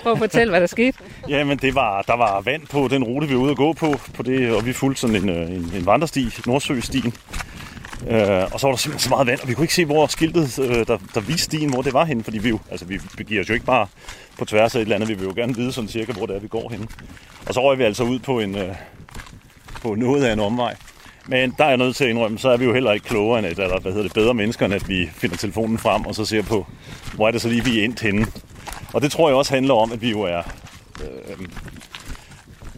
Prøv at fortælle, hvad der skete. ja, men det var, der var vand på den rute, vi var ude at gå på, på det, og vi fulgte sådan en, øh, en, en vandresti, Nordsøstien. Øh, og så var der simpelthen så meget vand, og vi kunne ikke se, hvor skiltet, øh, der, der viste stien, hvor det var henne, fordi vi jo, altså vi begiver os jo ikke bare på tværs af et eller andet, vi vil jo gerne vide sådan cirka, hvor det er, vi går henne. Og så røg vi altså ud på en, øh, på noget af en omvej. Men der er jeg nødt til at indrømme, så er vi jo heller ikke klogere end, at, eller hvad hedder det, bedre mennesker, end at vi finder telefonen frem, og så ser på, hvor er det så lige, vi er endt henne. Og det tror jeg også handler om, at vi jo er øh,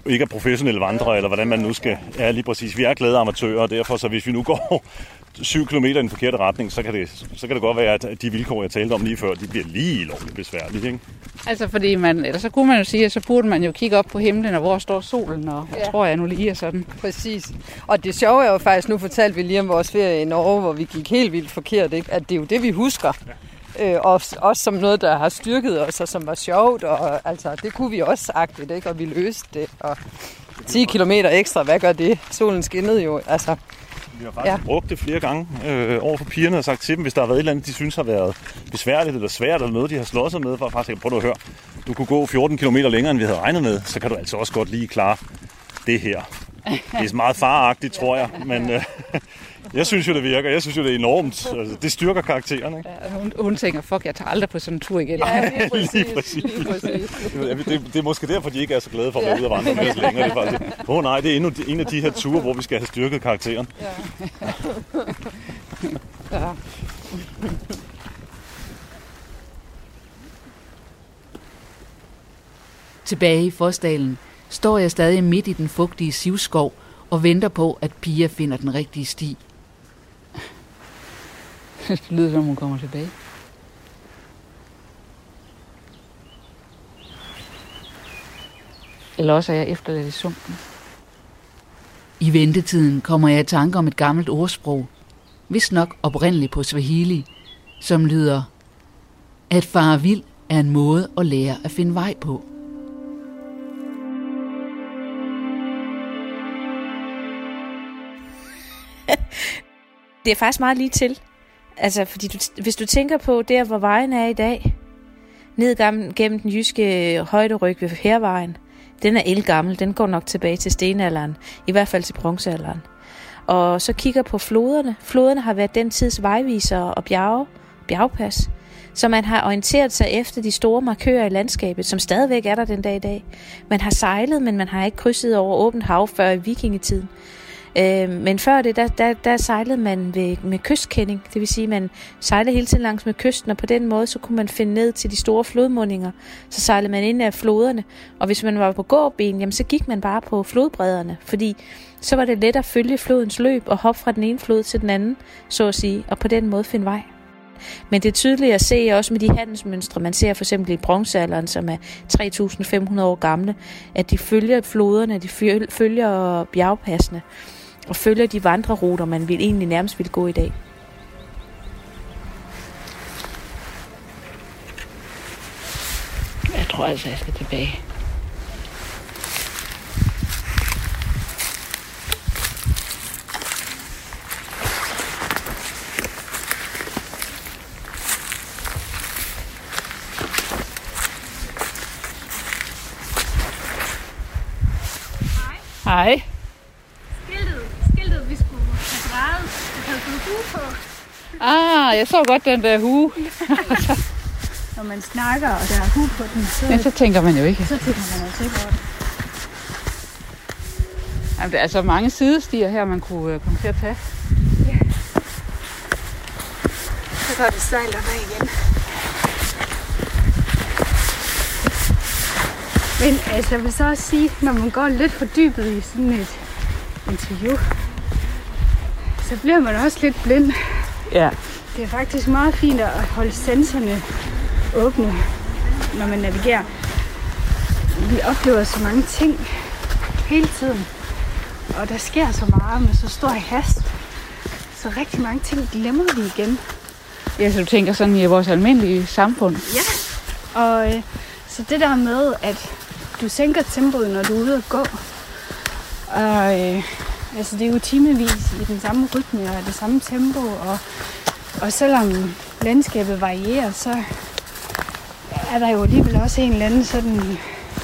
ikke er professionelle vandrere, eller hvordan man nu skal... Ja, lige præcis. Vi er glade amatører, og derfor så hvis vi nu går 7 km i den forkerte retning, så kan, det, så kan det godt være, at de vilkår, jeg talte om lige før, de bliver lige lovligt besværlige. Ikke? Altså fordi man, eller så kunne man jo sige, at så burde man jo kigge op på himlen, og hvor står solen, og ja. tror jeg nu lige er sådan. Præcis. Og det sjove er jo faktisk, nu fortalte vi lige om vores ferie i Norge, hvor vi gik helt vildt forkert, ikke? at det er jo det, vi husker. Ja. Øh, og også som noget, der har styrket os, og som var sjovt, og altså, det kunne vi også agtigt, ikke? og vi løste det. Og 10 km ekstra, hvad gør det? Solen skinnede jo, altså vi har faktisk ja. brugt det flere gange øh, over for pigerne og sagt til dem, hvis der har været et eller andet, de synes har været besværligt eller svært, eller noget, de har slået sig med, for at faktisk prøve at høre, du kunne gå 14 km længere, end vi havde regnet med, så kan du altså også godt lige klare det her. Det er meget faragtigt, tror jeg, men øh, jeg synes jo, det virker. Jeg synes jo, det er enormt. Altså, det styrker karakteren. Ikke? Ja, hun, hun tænker, fuck, jeg tager aldrig på sådan en tur igen. Ja, lige præcis. lige præcis. Lige præcis. det, det, det, er måske derfor, de ikke er så glade for at være ude og vandre med længere. Det er faktisk, åh oh, nej, det er endnu en af de her ture, hvor vi skal have styrket karakteren. Ja. ja. Tilbage i Forsdalen står jeg stadig midt i den fugtige sivskov og venter på, at Pia finder den rigtige sti. det lyder som, hun kommer tilbage. Eller også er jeg efterladt i sumpen. I ventetiden kommer jeg i tanke om et gammelt ordsprog, hvis nok oprindeligt på Swahili, som lyder, at fare vild er en måde at lære at finde vej på. det er faktisk meget lige til. Altså, fordi du, hvis du tænker på der, hvor vejen er i dag, ned gennem den jyske højderyg ved Hervejen, den er elgammel, den går nok tilbage til stenalderen, i hvert fald til bronzealderen. Og så kigger på floderne. Floderne har været den tids vejviser og bjerge, bjergpas, så man har orienteret sig efter de store markører i landskabet, som stadigvæk er der den dag i dag. Man har sejlet, men man har ikke krydset over åbent hav før i vikingetiden. Øh, men før det, der, der, der sejlede man ved, med kystkending. Det vil sige, man sejlede hele tiden langs med kysten, og på den måde, så kunne man finde ned til de store flodmundinger. Så sejlede man ind af floderne. Og hvis man var på gåben, jamen, så gik man bare på flodbredderne, fordi så var det let at følge flodens løb og hoppe fra den ene flod til den anden, så at sige, og på den måde finde vej. Men det er tydeligt at se også med de handelsmønstre, man ser for eksempel i bronzealderen, som er 3.500 år gamle, at de følger floderne, de følger bjergpassene og følger de vandreruter, man vil egentlig nærmest ville gå i dag. Jeg tror altså, jeg skal tilbage. Hej. Ah, jeg så godt den der hue. Når man snakker, og der er hue på den, så... Men så tænker man jo ikke. Så tænker man altså ikke over det. Jamen, der er så mange sidestier her, man kunne uh, komme til at tage. Ja. Så går det stejlt der igen. Men altså, jeg vil så også sige, når man går lidt fordybet i sådan et interview, så bliver man også lidt blind. Ja. Det er faktisk meget fint at holde sensorerne åbne, når man navigerer. Vi oplever så mange ting hele tiden. Og der sker så meget med så stor hast. Så rigtig mange ting glemmer vi igen. Ja, så du tænker sådan i vores almindelige samfund? Ja. Og øh, så det der med, at du sænker tempoet, når du er ude at gå. Og øh, altså, det er jo timevis i den samme rytme og det samme tempo. Og og selvom landskabet varierer, så er der jo alligevel også en eller anden sådan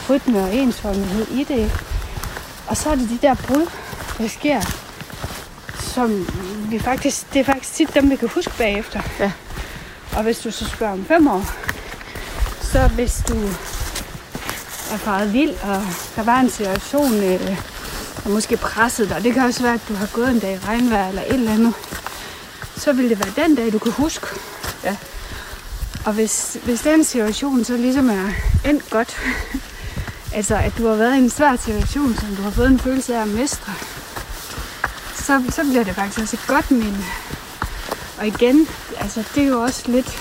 rytme og ensformighed i det. Og så er det de der brud, der sker, som vi faktisk, det er faktisk tit dem, vi kan huske bagefter. Ja. Og hvis du så spørger om fem år, så hvis du er faret vild, og der var en situation, øh, der måske pressede dig, det kan også være, at du har gået en dag i regnvejr eller et eller andet, så vil det være den dag, du kan huske. Ja. Og hvis, hvis den situation så ligesom er endt godt, altså at du har været i en svær situation, som du har fået en følelse af at mestre, så, så bliver det faktisk også et godt minde. Og igen, altså det er jo også lidt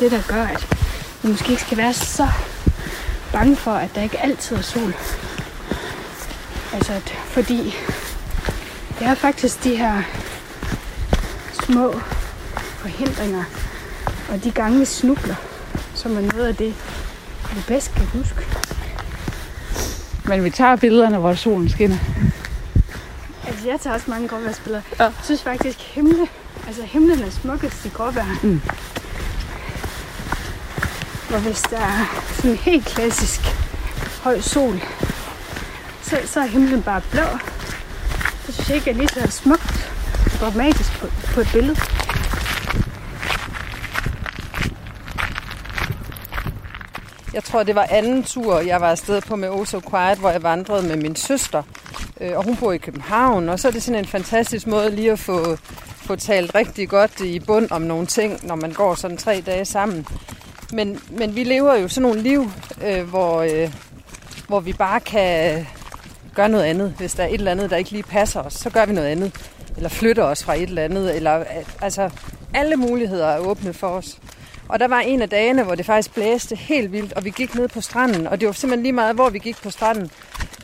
det, der gør, at vi måske ikke skal være så bange for, at der ikke altid er sol. Altså, at, fordi det er faktisk de her små forhindringer, og de gange vi snubler, som er noget af det, vi bedst kan huske. Men vi tager billederne, hvor solen skinner. Altså, jeg tager også mange gråværsbilleder. Ja. Jeg synes faktisk, himle, altså himlen er smukkest i gråvejr. Mm. Hvor hvis der er sådan en helt klassisk høj sol, så, så er himlen bare blå. Det synes jeg ikke er lige så smukt og dramatisk på, på et billede. Jeg tror, det var anden tur, jeg var afsted på med oh Oso Quiet, hvor jeg vandrede med min søster. Øh, og hun bor i København, og så er det sådan en fantastisk måde lige at få, få talt rigtig godt i bund om nogle ting, når man går sådan tre dage sammen. Men, men vi lever jo sådan nogle liv, øh, hvor, øh, hvor vi bare kan gør noget andet. Hvis der er et eller andet, der ikke lige passer os, så gør vi noget andet. Eller flytter os fra et eller andet. Eller, altså, alle muligheder er åbne for os. Og der var en af dagene, hvor det faktisk blæste helt vildt, og vi gik ned på stranden. Og det var simpelthen lige meget, hvor vi gik på stranden.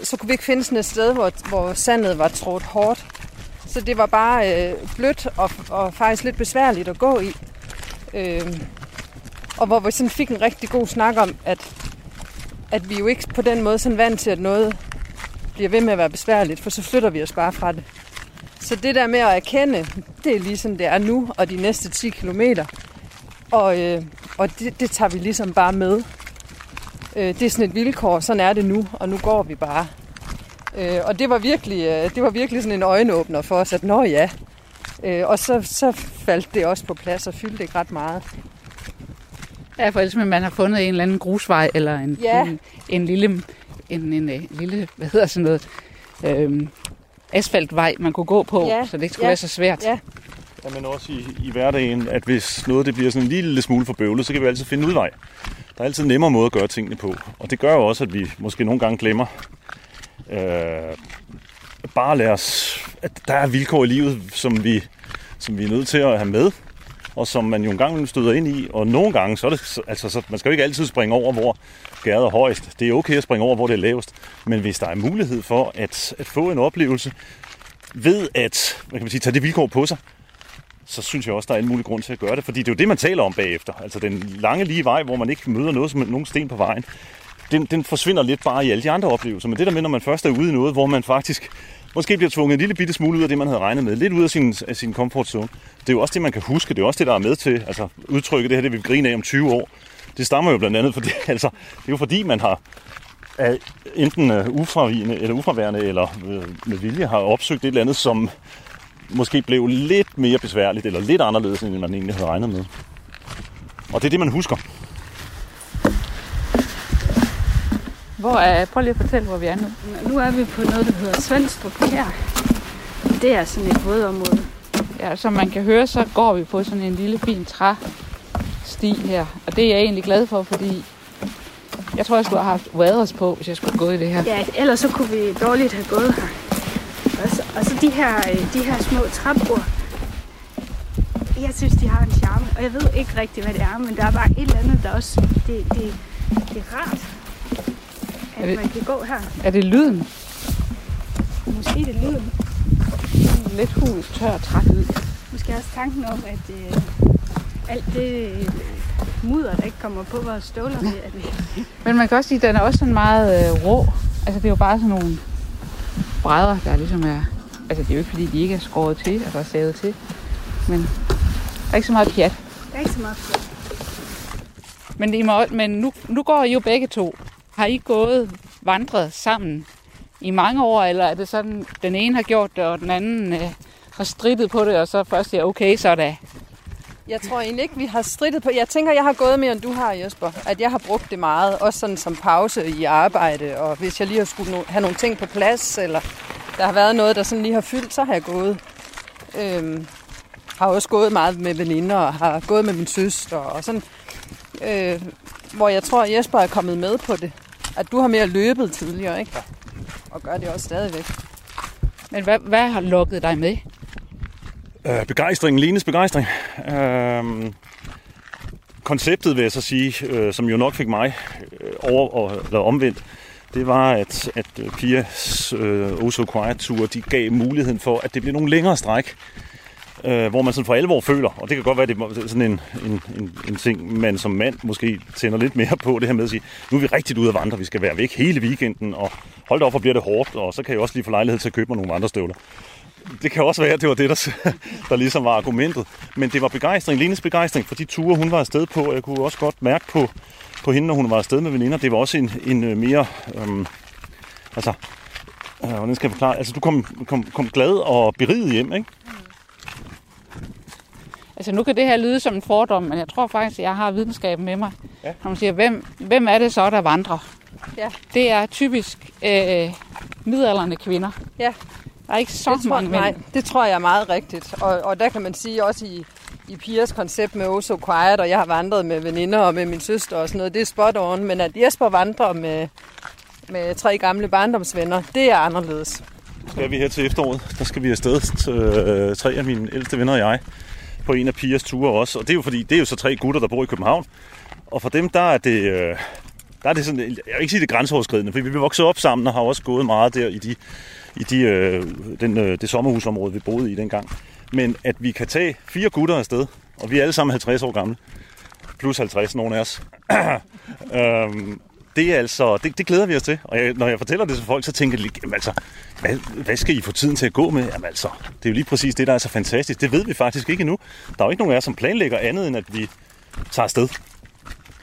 Så kunne vi ikke finde sådan et sted, hvor, hvor sandet var trådt hårdt. Så det var bare øh, blødt og, og faktisk lidt besværligt at gå i. Øh, og hvor vi sådan fik en rigtig god snak om, at, at vi jo ikke på den måde sådan vant til, at noget bliver ved med at være besværligt, for så flytter vi os bare fra det. Så det der med at erkende, det er ligesom det er nu, og de næste 10 kilometer. Og, øh, og det, det tager vi ligesom bare med. Øh, det er sådan et vilkår, sådan er det nu, og nu går vi bare. Øh, og det var, virkelig, øh, det var virkelig sådan en øjenåbner for os, at nå ja. Øh, og så, så faldt det også på plads og fyldte ikke ret meget. Ja, for ellers man har fundet en eller anden grusvej, eller en, Ja. en, en lille, en, en, en lille, hvad hedder sådan noget, øhm, asfaltvej, man kunne gå på, Ja, så det ikke skulle ja, være så svært. ja. Ja, men også i, i hverdagen, at hvis noget det bliver sådan en lille smule for bøvlet, så kan vi altid finde udvej. Der er altid en nemmere måde at gøre tingene på. Og det gør jo også, at vi måske nogle gange glemmer, øh, bare lad os, at der er vilkår i livet, som vi, som vi er nødt til at have med, og som man jo en gang støder ind i. Og nogle gange, så er det, altså, så, man skal jo ikke altid springe over, hvor gæret er højst. Det er okay at springe over, hvor det er lavest. Men hvis der er mulighed for at, at få en oplevelse ved at hvad kan man sige, tage det vilkår på sig, så synes jeg også, der er en mulig grund til at gøre det. Fordi det er jo det, man taler om bagefter. Altså den lange lige vej, hvor man ikke møder noget som nogen sten på vejen, den, den forsvinder lidt bare i alle de andre oplevelser. Men det der med, når man først er ude i noget, hvor man faktisk måske bliver tvunget en lille bitte smule ud af det, man havde regnet med. Lidt ud af sin, af sin comfort zone. Det er jo også det, man kan huske. Det er også det, der er med til. Altså udtrykket, det her, det vi griner af om 20 år. Det stammer jo blandt andet, fordi, altså, det er jo fordi, man har er enten øh, ufravigende eller ufraværende eller øh, med vilje har opsøgt et eller andet, som måske blev lidt mere besværligt eller lidt anderledes, end man egentlig havde regnet med. Og det er det, man husker. Hvor er, prøv lige at fortælle, hvor vi er nu. Nu er vi på noget, der hedder Svendstrup her. Det er sådan et vådområde. Ja, som man kan høre, så går vi på sådan en lille fin træsti her. Og det er jeg egentlig glad for, fordi jeg tror, jeg skulle have haft waders på, hvis jeg skulle gå i det her. Ja, ellers så kunne vi dårligt have gået her. Og så, og så de, her, øh, de her små trapper. Jeg synes, de har en charme. Og jeg ved ikke rigtig, hvad det er, men der er bare et eller andet, der også... Det, det, det er rart, at det- man kan gå her. Er det lyden? Måske det lyden. Lidt hul, tør, træt ud. Måske også tanken om, at øh, alt det øh, mudder, der ikke kommer på vores støvler, det, at vi, Men man kan også sige, at den er også sådan meget øh, rå. Altså det er jo bare sådan nogle brædder, der ligesom er... Altså det er jo ikke fordi, de ikke er skåret til, altså er savet til. Men der er ikke så meget pjat. der er ikke så meget på. Men, I må, men nu, nu går I jo begge to. Har I gået vandret sammen i mange år, eller er det sådan, den ene har gjort det, og den anden øh, har strittet på det, og så først siger, okay, så er det. Jeg tror egentlig ikke, vi har strittet på. Jeg tænker, jeg har gået mere, end du har, Jesper. At jeg har brugt det meget. Også sådan som pause i arbejde. Og hvis jeg lige har skulle no- have nogle ting på plads, eller der har været noget, der sådan lige har fyldt, så har jeg gået. Øhm, har også gået meget med veninder, og har gået med min søster. Og sådan, øh, hvor jeg tror, Jesper er kommet med på det. At du har mere løbet tidligere, ikke? Og gør det også stadigvæk. Men hvad, hvad har lukket dig med? Øh, begejstring, Lines begejstring. Øh, konceptet, vil jeg så sige, øh, som jo nok fik mig øh, over, og, eller omvendt, det var, at, at Pias øh, Oso Quiet Tour, de gav muligheden for, at det blev nogle længere stræk, øh, hvor man sådan for alvor føler, og det kan godt være, det er sådan en, en, en, en ting, man som mand måske tænder lidt mere på, det her med at sige, nu er vi rigtig ude at vandre, vi skal være væk hele weekenden, og hold da op, hvor bliver det hårdt, og så kan jeg også lige få lejlighed til at købe mig nogle andre støvler. Det kan også være, at det var det, der, der ligesom var argumentet. Men det var begejstring, Lines begejstring for de ture, hun var afsted på. Jeg kunne også godt mærke på, på hende, når hun var afsted med veninder. Det var også en, en øh, mere... Øhm, altså, øh, hvordan skal jeg forklare? Altså, du kom, kom, kom glad og beriget hjem, ikke? Altså nu kan det her lyde som en fordom, men jeg tror faktisk, at jeg har videnskaben med mig. Ja. Når man siger, hvem, hvem er det så, der vandrer? Ja. Det er typisk øh, midalderne kvinder. Ja. Der er ikke så det tror, mange mænd. Nej, det tror jeg er meget rigtigt. Og, og der kan man sige også i, i Pias koncept med Oh So Quiet, og jeg har vandret med veninder og med min søster og sådan noget, det er spot on. Men at Jesper vandrer med, med tre gamle barndomsvenner, det er anderledes. Skal vi her til efteråret, der skal vi afsted, til, øh, tre af mine ældste venner og jeg, på en af Pias ture også. Og det er jo fordi, det er jo så tre gutter, der bor i København. Og for dem, der er det, øh, der er det sådan, jeg vil ikke sige det grænseoverskridende, for vi blev vokset op sammen og har også gået meget der i, de, i de, øh, den, øh, det sommerhusområde, vi boede i dengang. Men at vi kan tage fire gutter afsted, og vi er alle sammen 50 år gamle, plus 50, nogle af os. øhm, det er altså, det, det glæder vi os til. Og jeg, når jeg fortæller det til folk, så tænker de, jamen altså, hvad, hvad skal I få tiden til at gå med? Jamen altså, det er jo lige præcis det, der er så fantastisk. Det ved vi faktisk ikke endnu. Der er jo ikke nogen af jer, som planlægger andet, end at vi tager afsted.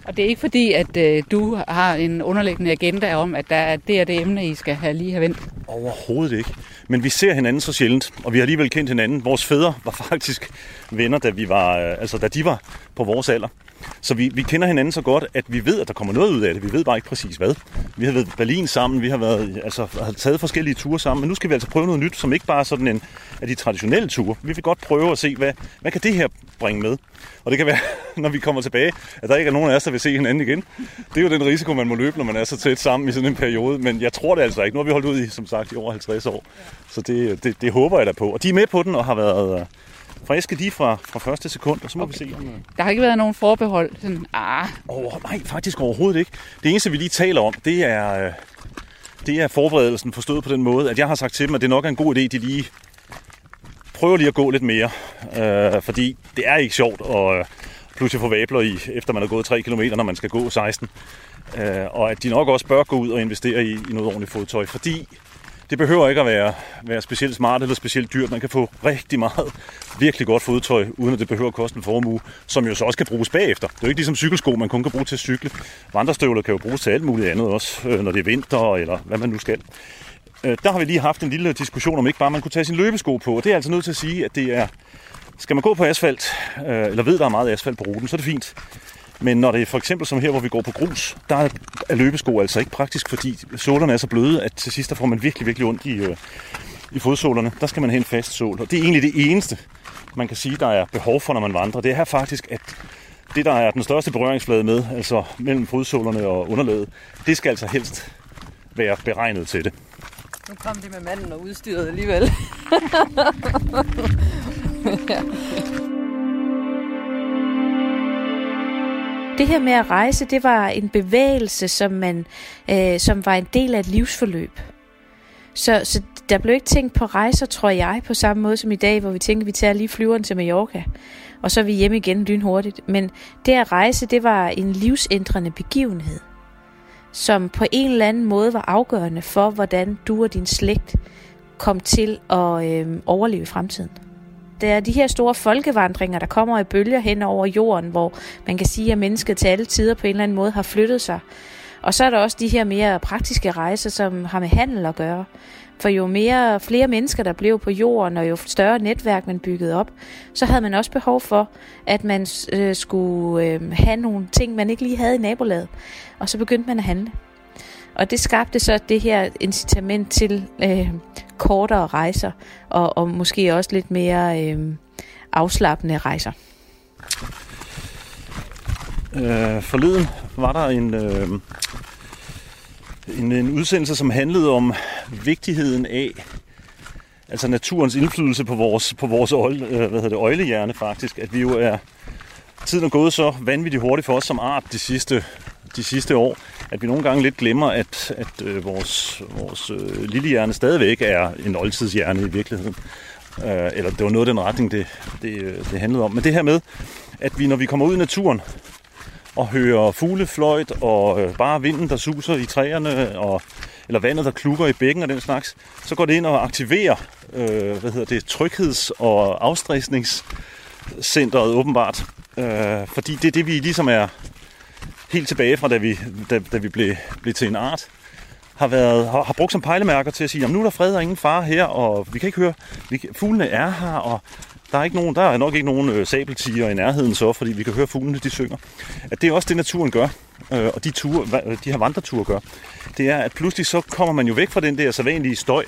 Og det er ikke fordi, at øh, du har en underliggende agenda om, at der er det og det emne, I skal have lige have vendt. Overhovedet ikke. Men vi ser hinanden så sjældent, og vi har alligevel kendt hinanden. Vores fædre var faktisk venner, da, vi var, øh, altså, da de var på vores alder. Så vi, vi kender hinanden så godt, at vi ved, at der kommer noget ud af det. Vi ved bare ikke præcis hvad. Vi har været i Berlin sammen, vi har, været, altså, har taget forskellige ture sammen, men nu skal vi altså prøve noget nyt, som ikke bare er sådan en af de traditionelle ture. Vi vil godt prøve at se, hvad, hvad kan det her bringe med? Og det kan være, når vi kommer tilbage, at der ikke er nogen af os, der vil se hinanden igen. Det er jo den risiko, man må løbe, når man er så tæt sammen i sådan en periode. Men jeg tror det altså ikke. Nu har vi holdt ud i, som sagt, i over 50 år. Så det, det, det håber jeg da på. Og de er med på den og har været øh, friske de fra, fra første sekund, og så må okay. vi se. Om, øh, Der har ikke været nogen forbehold. Sådan, ah, over, nej, faktisk overhovedet ikke. Det eneste, vi lige taler om, det er, øh, det er forberedelsen forstået på den måde, at jeg har sagt til dem, at det nok er en god idé, de lige prøver lige at gå lidt mere. Øh, fordi det er ikke sjovt at øh, pludselig få vabler i, efter man har gået 3 km, når man skal gå 16. Øh, og at de nok også bør gå ud og investere i, i noget ordentligt fodtøj, fordi det behøver ikke at være, være specielt smart eller specielt dyrt. Man kan få rigtig meget virkelig godt fodtøj, uden at det behøver at koste en formue, som jo så også kan bruges bagefter. Det er jo ikke ligesom cykelsko, man kun kan bruge til at cykle. Vandrestøvler kan jo bruges til alt muligt andet også, øh, når det er vinter eller hvad man nu skal. Øh, der har vi lige haft en lille diskussion om ikke bare man kunne tage sin løbesko på. Og det er altså nødt til at sige, at det er... Skal man gå på asfalt, øh, eller ved, der er meget asfalt på ruten, så er det fint. Men når det er for eksempel som her, hvor vi går på grus, der er- løbesko altså ikke praktisk, fordi sålerne er så bløde, at til sidst der får man virkelig, virkelig ondt i, øh, i fodsålerne. Der skal man have en fast sål, og det er egentlig det eneste, man kan sige, der er behov for, når man vandrer. Det er faktisk, at det, der er den største berøringsflade med, altså mellem fodsålerne og underlaget, det skal altså helst være beregnet til det. Nu kom det med manden og udstyret alligevel. Det her med at rejse, det var en bevægelse, som, man, øh, som var en del af et livsforløb. Så, så der blev ikke tænkt på rejser, tror jeg, på samme måde som i dag, hvor vi tænker, at vi tager lige flyveren til Mallorca, og så er vi hjemme igen lynhurtigt. Men det at rejse, det var en livsændrende begivenhed, som på en eller anden måde var afgørende for, hvordan du og din slægt kom til at øh, overleve i fremtiden. Det er de her store folkevandringer, der kommer i bølger hen over jorden, hvor man kan sige, at mennesket til alle tider på en eller anden måde har flyttet sig. Og så er der også de her mere praktiske rejser, som har med handel at gøre. For jo mere flere mennesker, der blev på jorden, og jo større netværk man byggede op, så havde man også behov for, at man øh, skulle øh, have nogle ting, man ikke lige havde i nabolaget. Og så begyndte man at handle. Og det skabte så det her incitament til øh, kortere rejser, og, og måske også lidt mere øh, afslappende rejser. Øh, forleden var der en, øh, en, en udsendelse, som handlede om vigtigheden af altså naturens indflydelse på vores, på vores øjle, øh, hvad hedder det, øjlehjerne faktisk, at vi jo er, tiden er gået så vanvittigt hurtigt for os som art de sidste, de sidste år, at vi nogle gange lidt glemmer, at, at øh, vores, vores øh, lille hjerne stadigvæk er en oldtidshjerne i virkeligheden. Øh, eller det var noget af den retning, det, det, øh, det handlede om. Men det her med, at vi når vi kommer ud i naturen, og hører fuglefløjt og øh, bare vinden, der suser i træerne, og, eller vandet, der klukker i bækken og den slags, så går det ind og aktiverer øh, hvad hedder det, trygheds- og afstressnings- centret åbenbart. Øh, fordi det er det, vi ligesom er helt tilbage fra, da vi, da, da vi blev, blev til en art har, været, har, har brugt som pejlemærker til at sige, at nu er der fred og ingen far her, og vi kan ikke høre, vi, fuglene er her, og der er, ikke nogen, der er nok ikke nogen øh, sabeltiger i nærheden så, fordi vi kan høre fuglene, de synger. At det er også det, naturen gør, øh, og de, ture, de her vandreture gør. Det er, at pludselig så kommer man jo væk fra den der sædvanlige støj,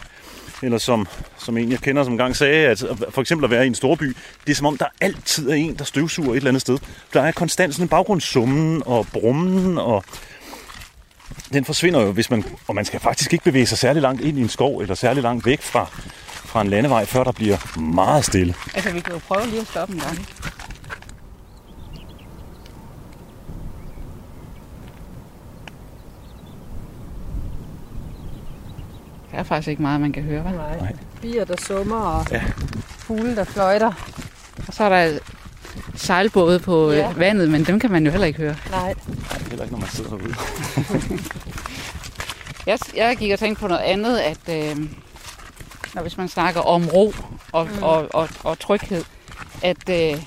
eller som, som en, jeg kender, som gang sagde, at for eksempel at være i en storby, det er som om, der altid er en, der støvsuger et eller andet sted. Der er konstant sådan en baggrundssummen og brummen, og den forsvinder jo, hvis man, og man skal faktisk ikke bevæge sig særlig langt ind i en skov, eller særlig langt væk fra, fra en landevej, før der bliver meget stille. Altså, vi kan jo prøve lige at stoppe en gang. Der er faktisk ikke meget, man kan høre, hva'? Nej. Bier, der summer, og Ja. fugle, der fløjter. Og så er der sejlbåde på Ja. ja. vandet, men dem kan man jo heller ikke høre. Nej. Nej, heller ikke, når man sidder herude. Jeg, jeg gik og tænkte på noget andet, at øh, når hvis man snakker om ro og, mm. og, og, og tryghed, at øh,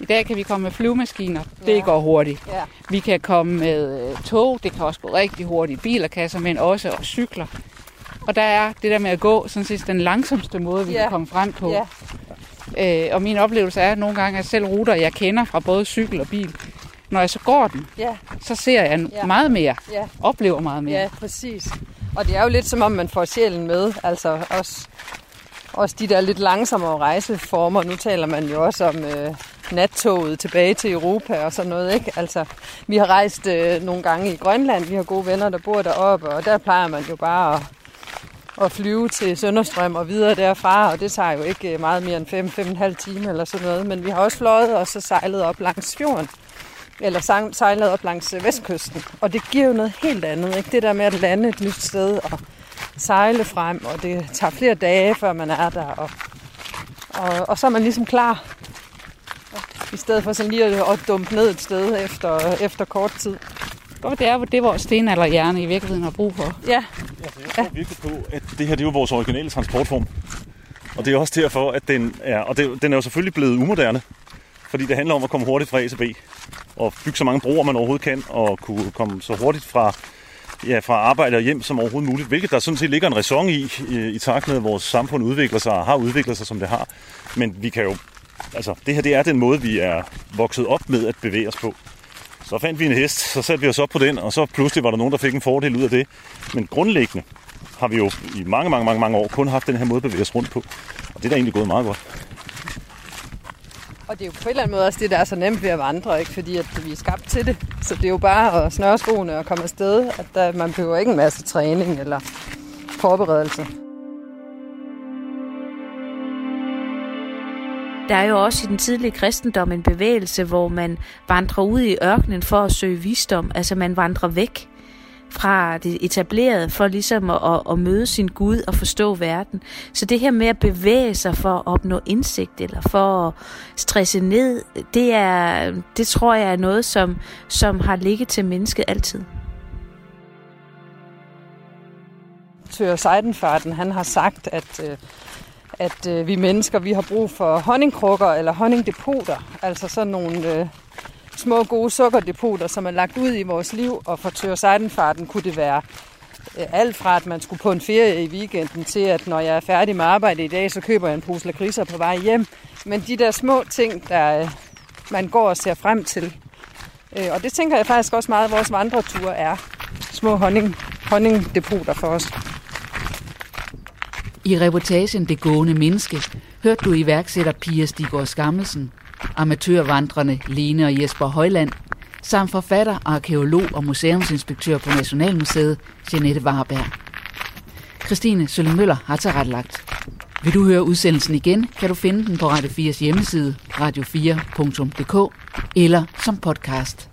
i dag kan vi komme med flyvemaskiner, det Ja. går hurtigt. Ja. Vi kan komme med øh, tog, det kan også gå rigtig hurtigt. Biler kan men også og cykler. Og der er det der med at gå, sådan set den langsomste måde, vi Ja. kan komme frem på. Ja. Øh, og min oplevelse er nogle gange, at selv ruter, jeg kender fra både cykel og bil, når jeg så går den, Ja. så ser jeg ja. meget mere, Ja. oplever meget mere. Ja, præcis. Og det er jo lidt som om, man får sjælen med. Altså også, også de der lidt langsommere rejseformer. Nu taler man jo også om øh, nattoget tilbage til Europa og sådan noget. Ikke? Altså, vi har rejst øh, nogle gange i Grønland. Vi har gode venner, der bor deroppe. Og der plejer man jo bare at, at flyve til Sønderstrøm og videre derfra. Og det tager jo ikke øh, meget mere end 5-5,5 timer eller sådan noget. Men vi har også fløjet og så sejlet op langs fjorden eller sejlet op langs øh, vestkysten. Og det giver jo noget helt andet, ikke? Det der med at lande et nyt sted og sejle frem, og det tager flere dage, før man er der, og, og, og så er man ligesom klar. I stedet for sådan lige at, at dumpe ned et sted efter, efter kort tid. Godt, det er det, vores stenalderhjerne i virkeligheden har brug for. Ja, Altså, jeg tror virkelig på, at det her det er jo vores originale transportform. Og det er også derfor, at den er, og det, den er jo selvfølgelig blevet umoderne, fordi det handler om at komme hurtigt fra A til B, og bygge så mange broer, man overhovedet kan, og kunne komme så hurtigt fra, ja, fra arbejde og hjem som overhovedet muligt, hvilket der sådan set ligger en ræson i, i, i takt med, at vores samfund udvikler sig og har udviklet sig, som det har. Men vi kan jo, altså det her det er den måde, vi er vokset op med at bevæge os på. Så fandt vi en hest, så satte vi os op på den, og så pludselig var der nogen, der fik en fordel ud af det. Men grundlæggende har vi jo i mange, mange, mange, mange år kun haft den her måde at bevæge os rundt på. Og det er da egentlig gået meget godt. og det er jo på en eller anden måde også det, der er så nemt ved at vandre, ikke? fordi at vi er skabt til det. Så det er jo bare at snøre skoene og komme afsted. At der, man behøver ikke en masse træning eller forberedelse. Der er jo også i den tidlige kristendom en bevægelse, hvor man vandrer ud i ørkenen for at søge visdom. Altså man vandrer væk fra det etablerede for ligesom at, at, møde sin Gud og forstå verden. Så det her med at bevæge sig for at opnå indsigt eller for at stresse ned, det, er, det tror jeg er noget, som, som har ligget til mennesket altid. Tør Seidenfarten, han har sagt, at, øh, at øh, vi mennesker vi har brug for honningkrukker eller honningdepoter. Altså sådan nogle øh, små gode sukkerdepoter, som er lagt ud i vores liv. Og for Tør kunne det være øh, alt fra, at man skulle på en ferie i weekenden, til at når jeg er færdig med arbejde i dag, så køber jeg en pose lakridser på vej hjem. Men de der små ting, der øh, man går og ser frem til. Øh, og det tænker jeg faktisk også meget, at vores vandreture er. Små honning, honningdepoter for os. I reportagen Det gående menneske hørte du iværksætter Pia Stigård Skammelsen, amatørvandrerne Lene og Jesper Højland, samt forfatter, arkeolog og museumsinspektør på Nationalmuseet, Jeanette Warberg. Christine Sølle Møller har tilrettelagt. Vil du høre udsendelsen igen, kan du finde den på Radio 4's hjemmeside, radio4.dk, eller som podcast.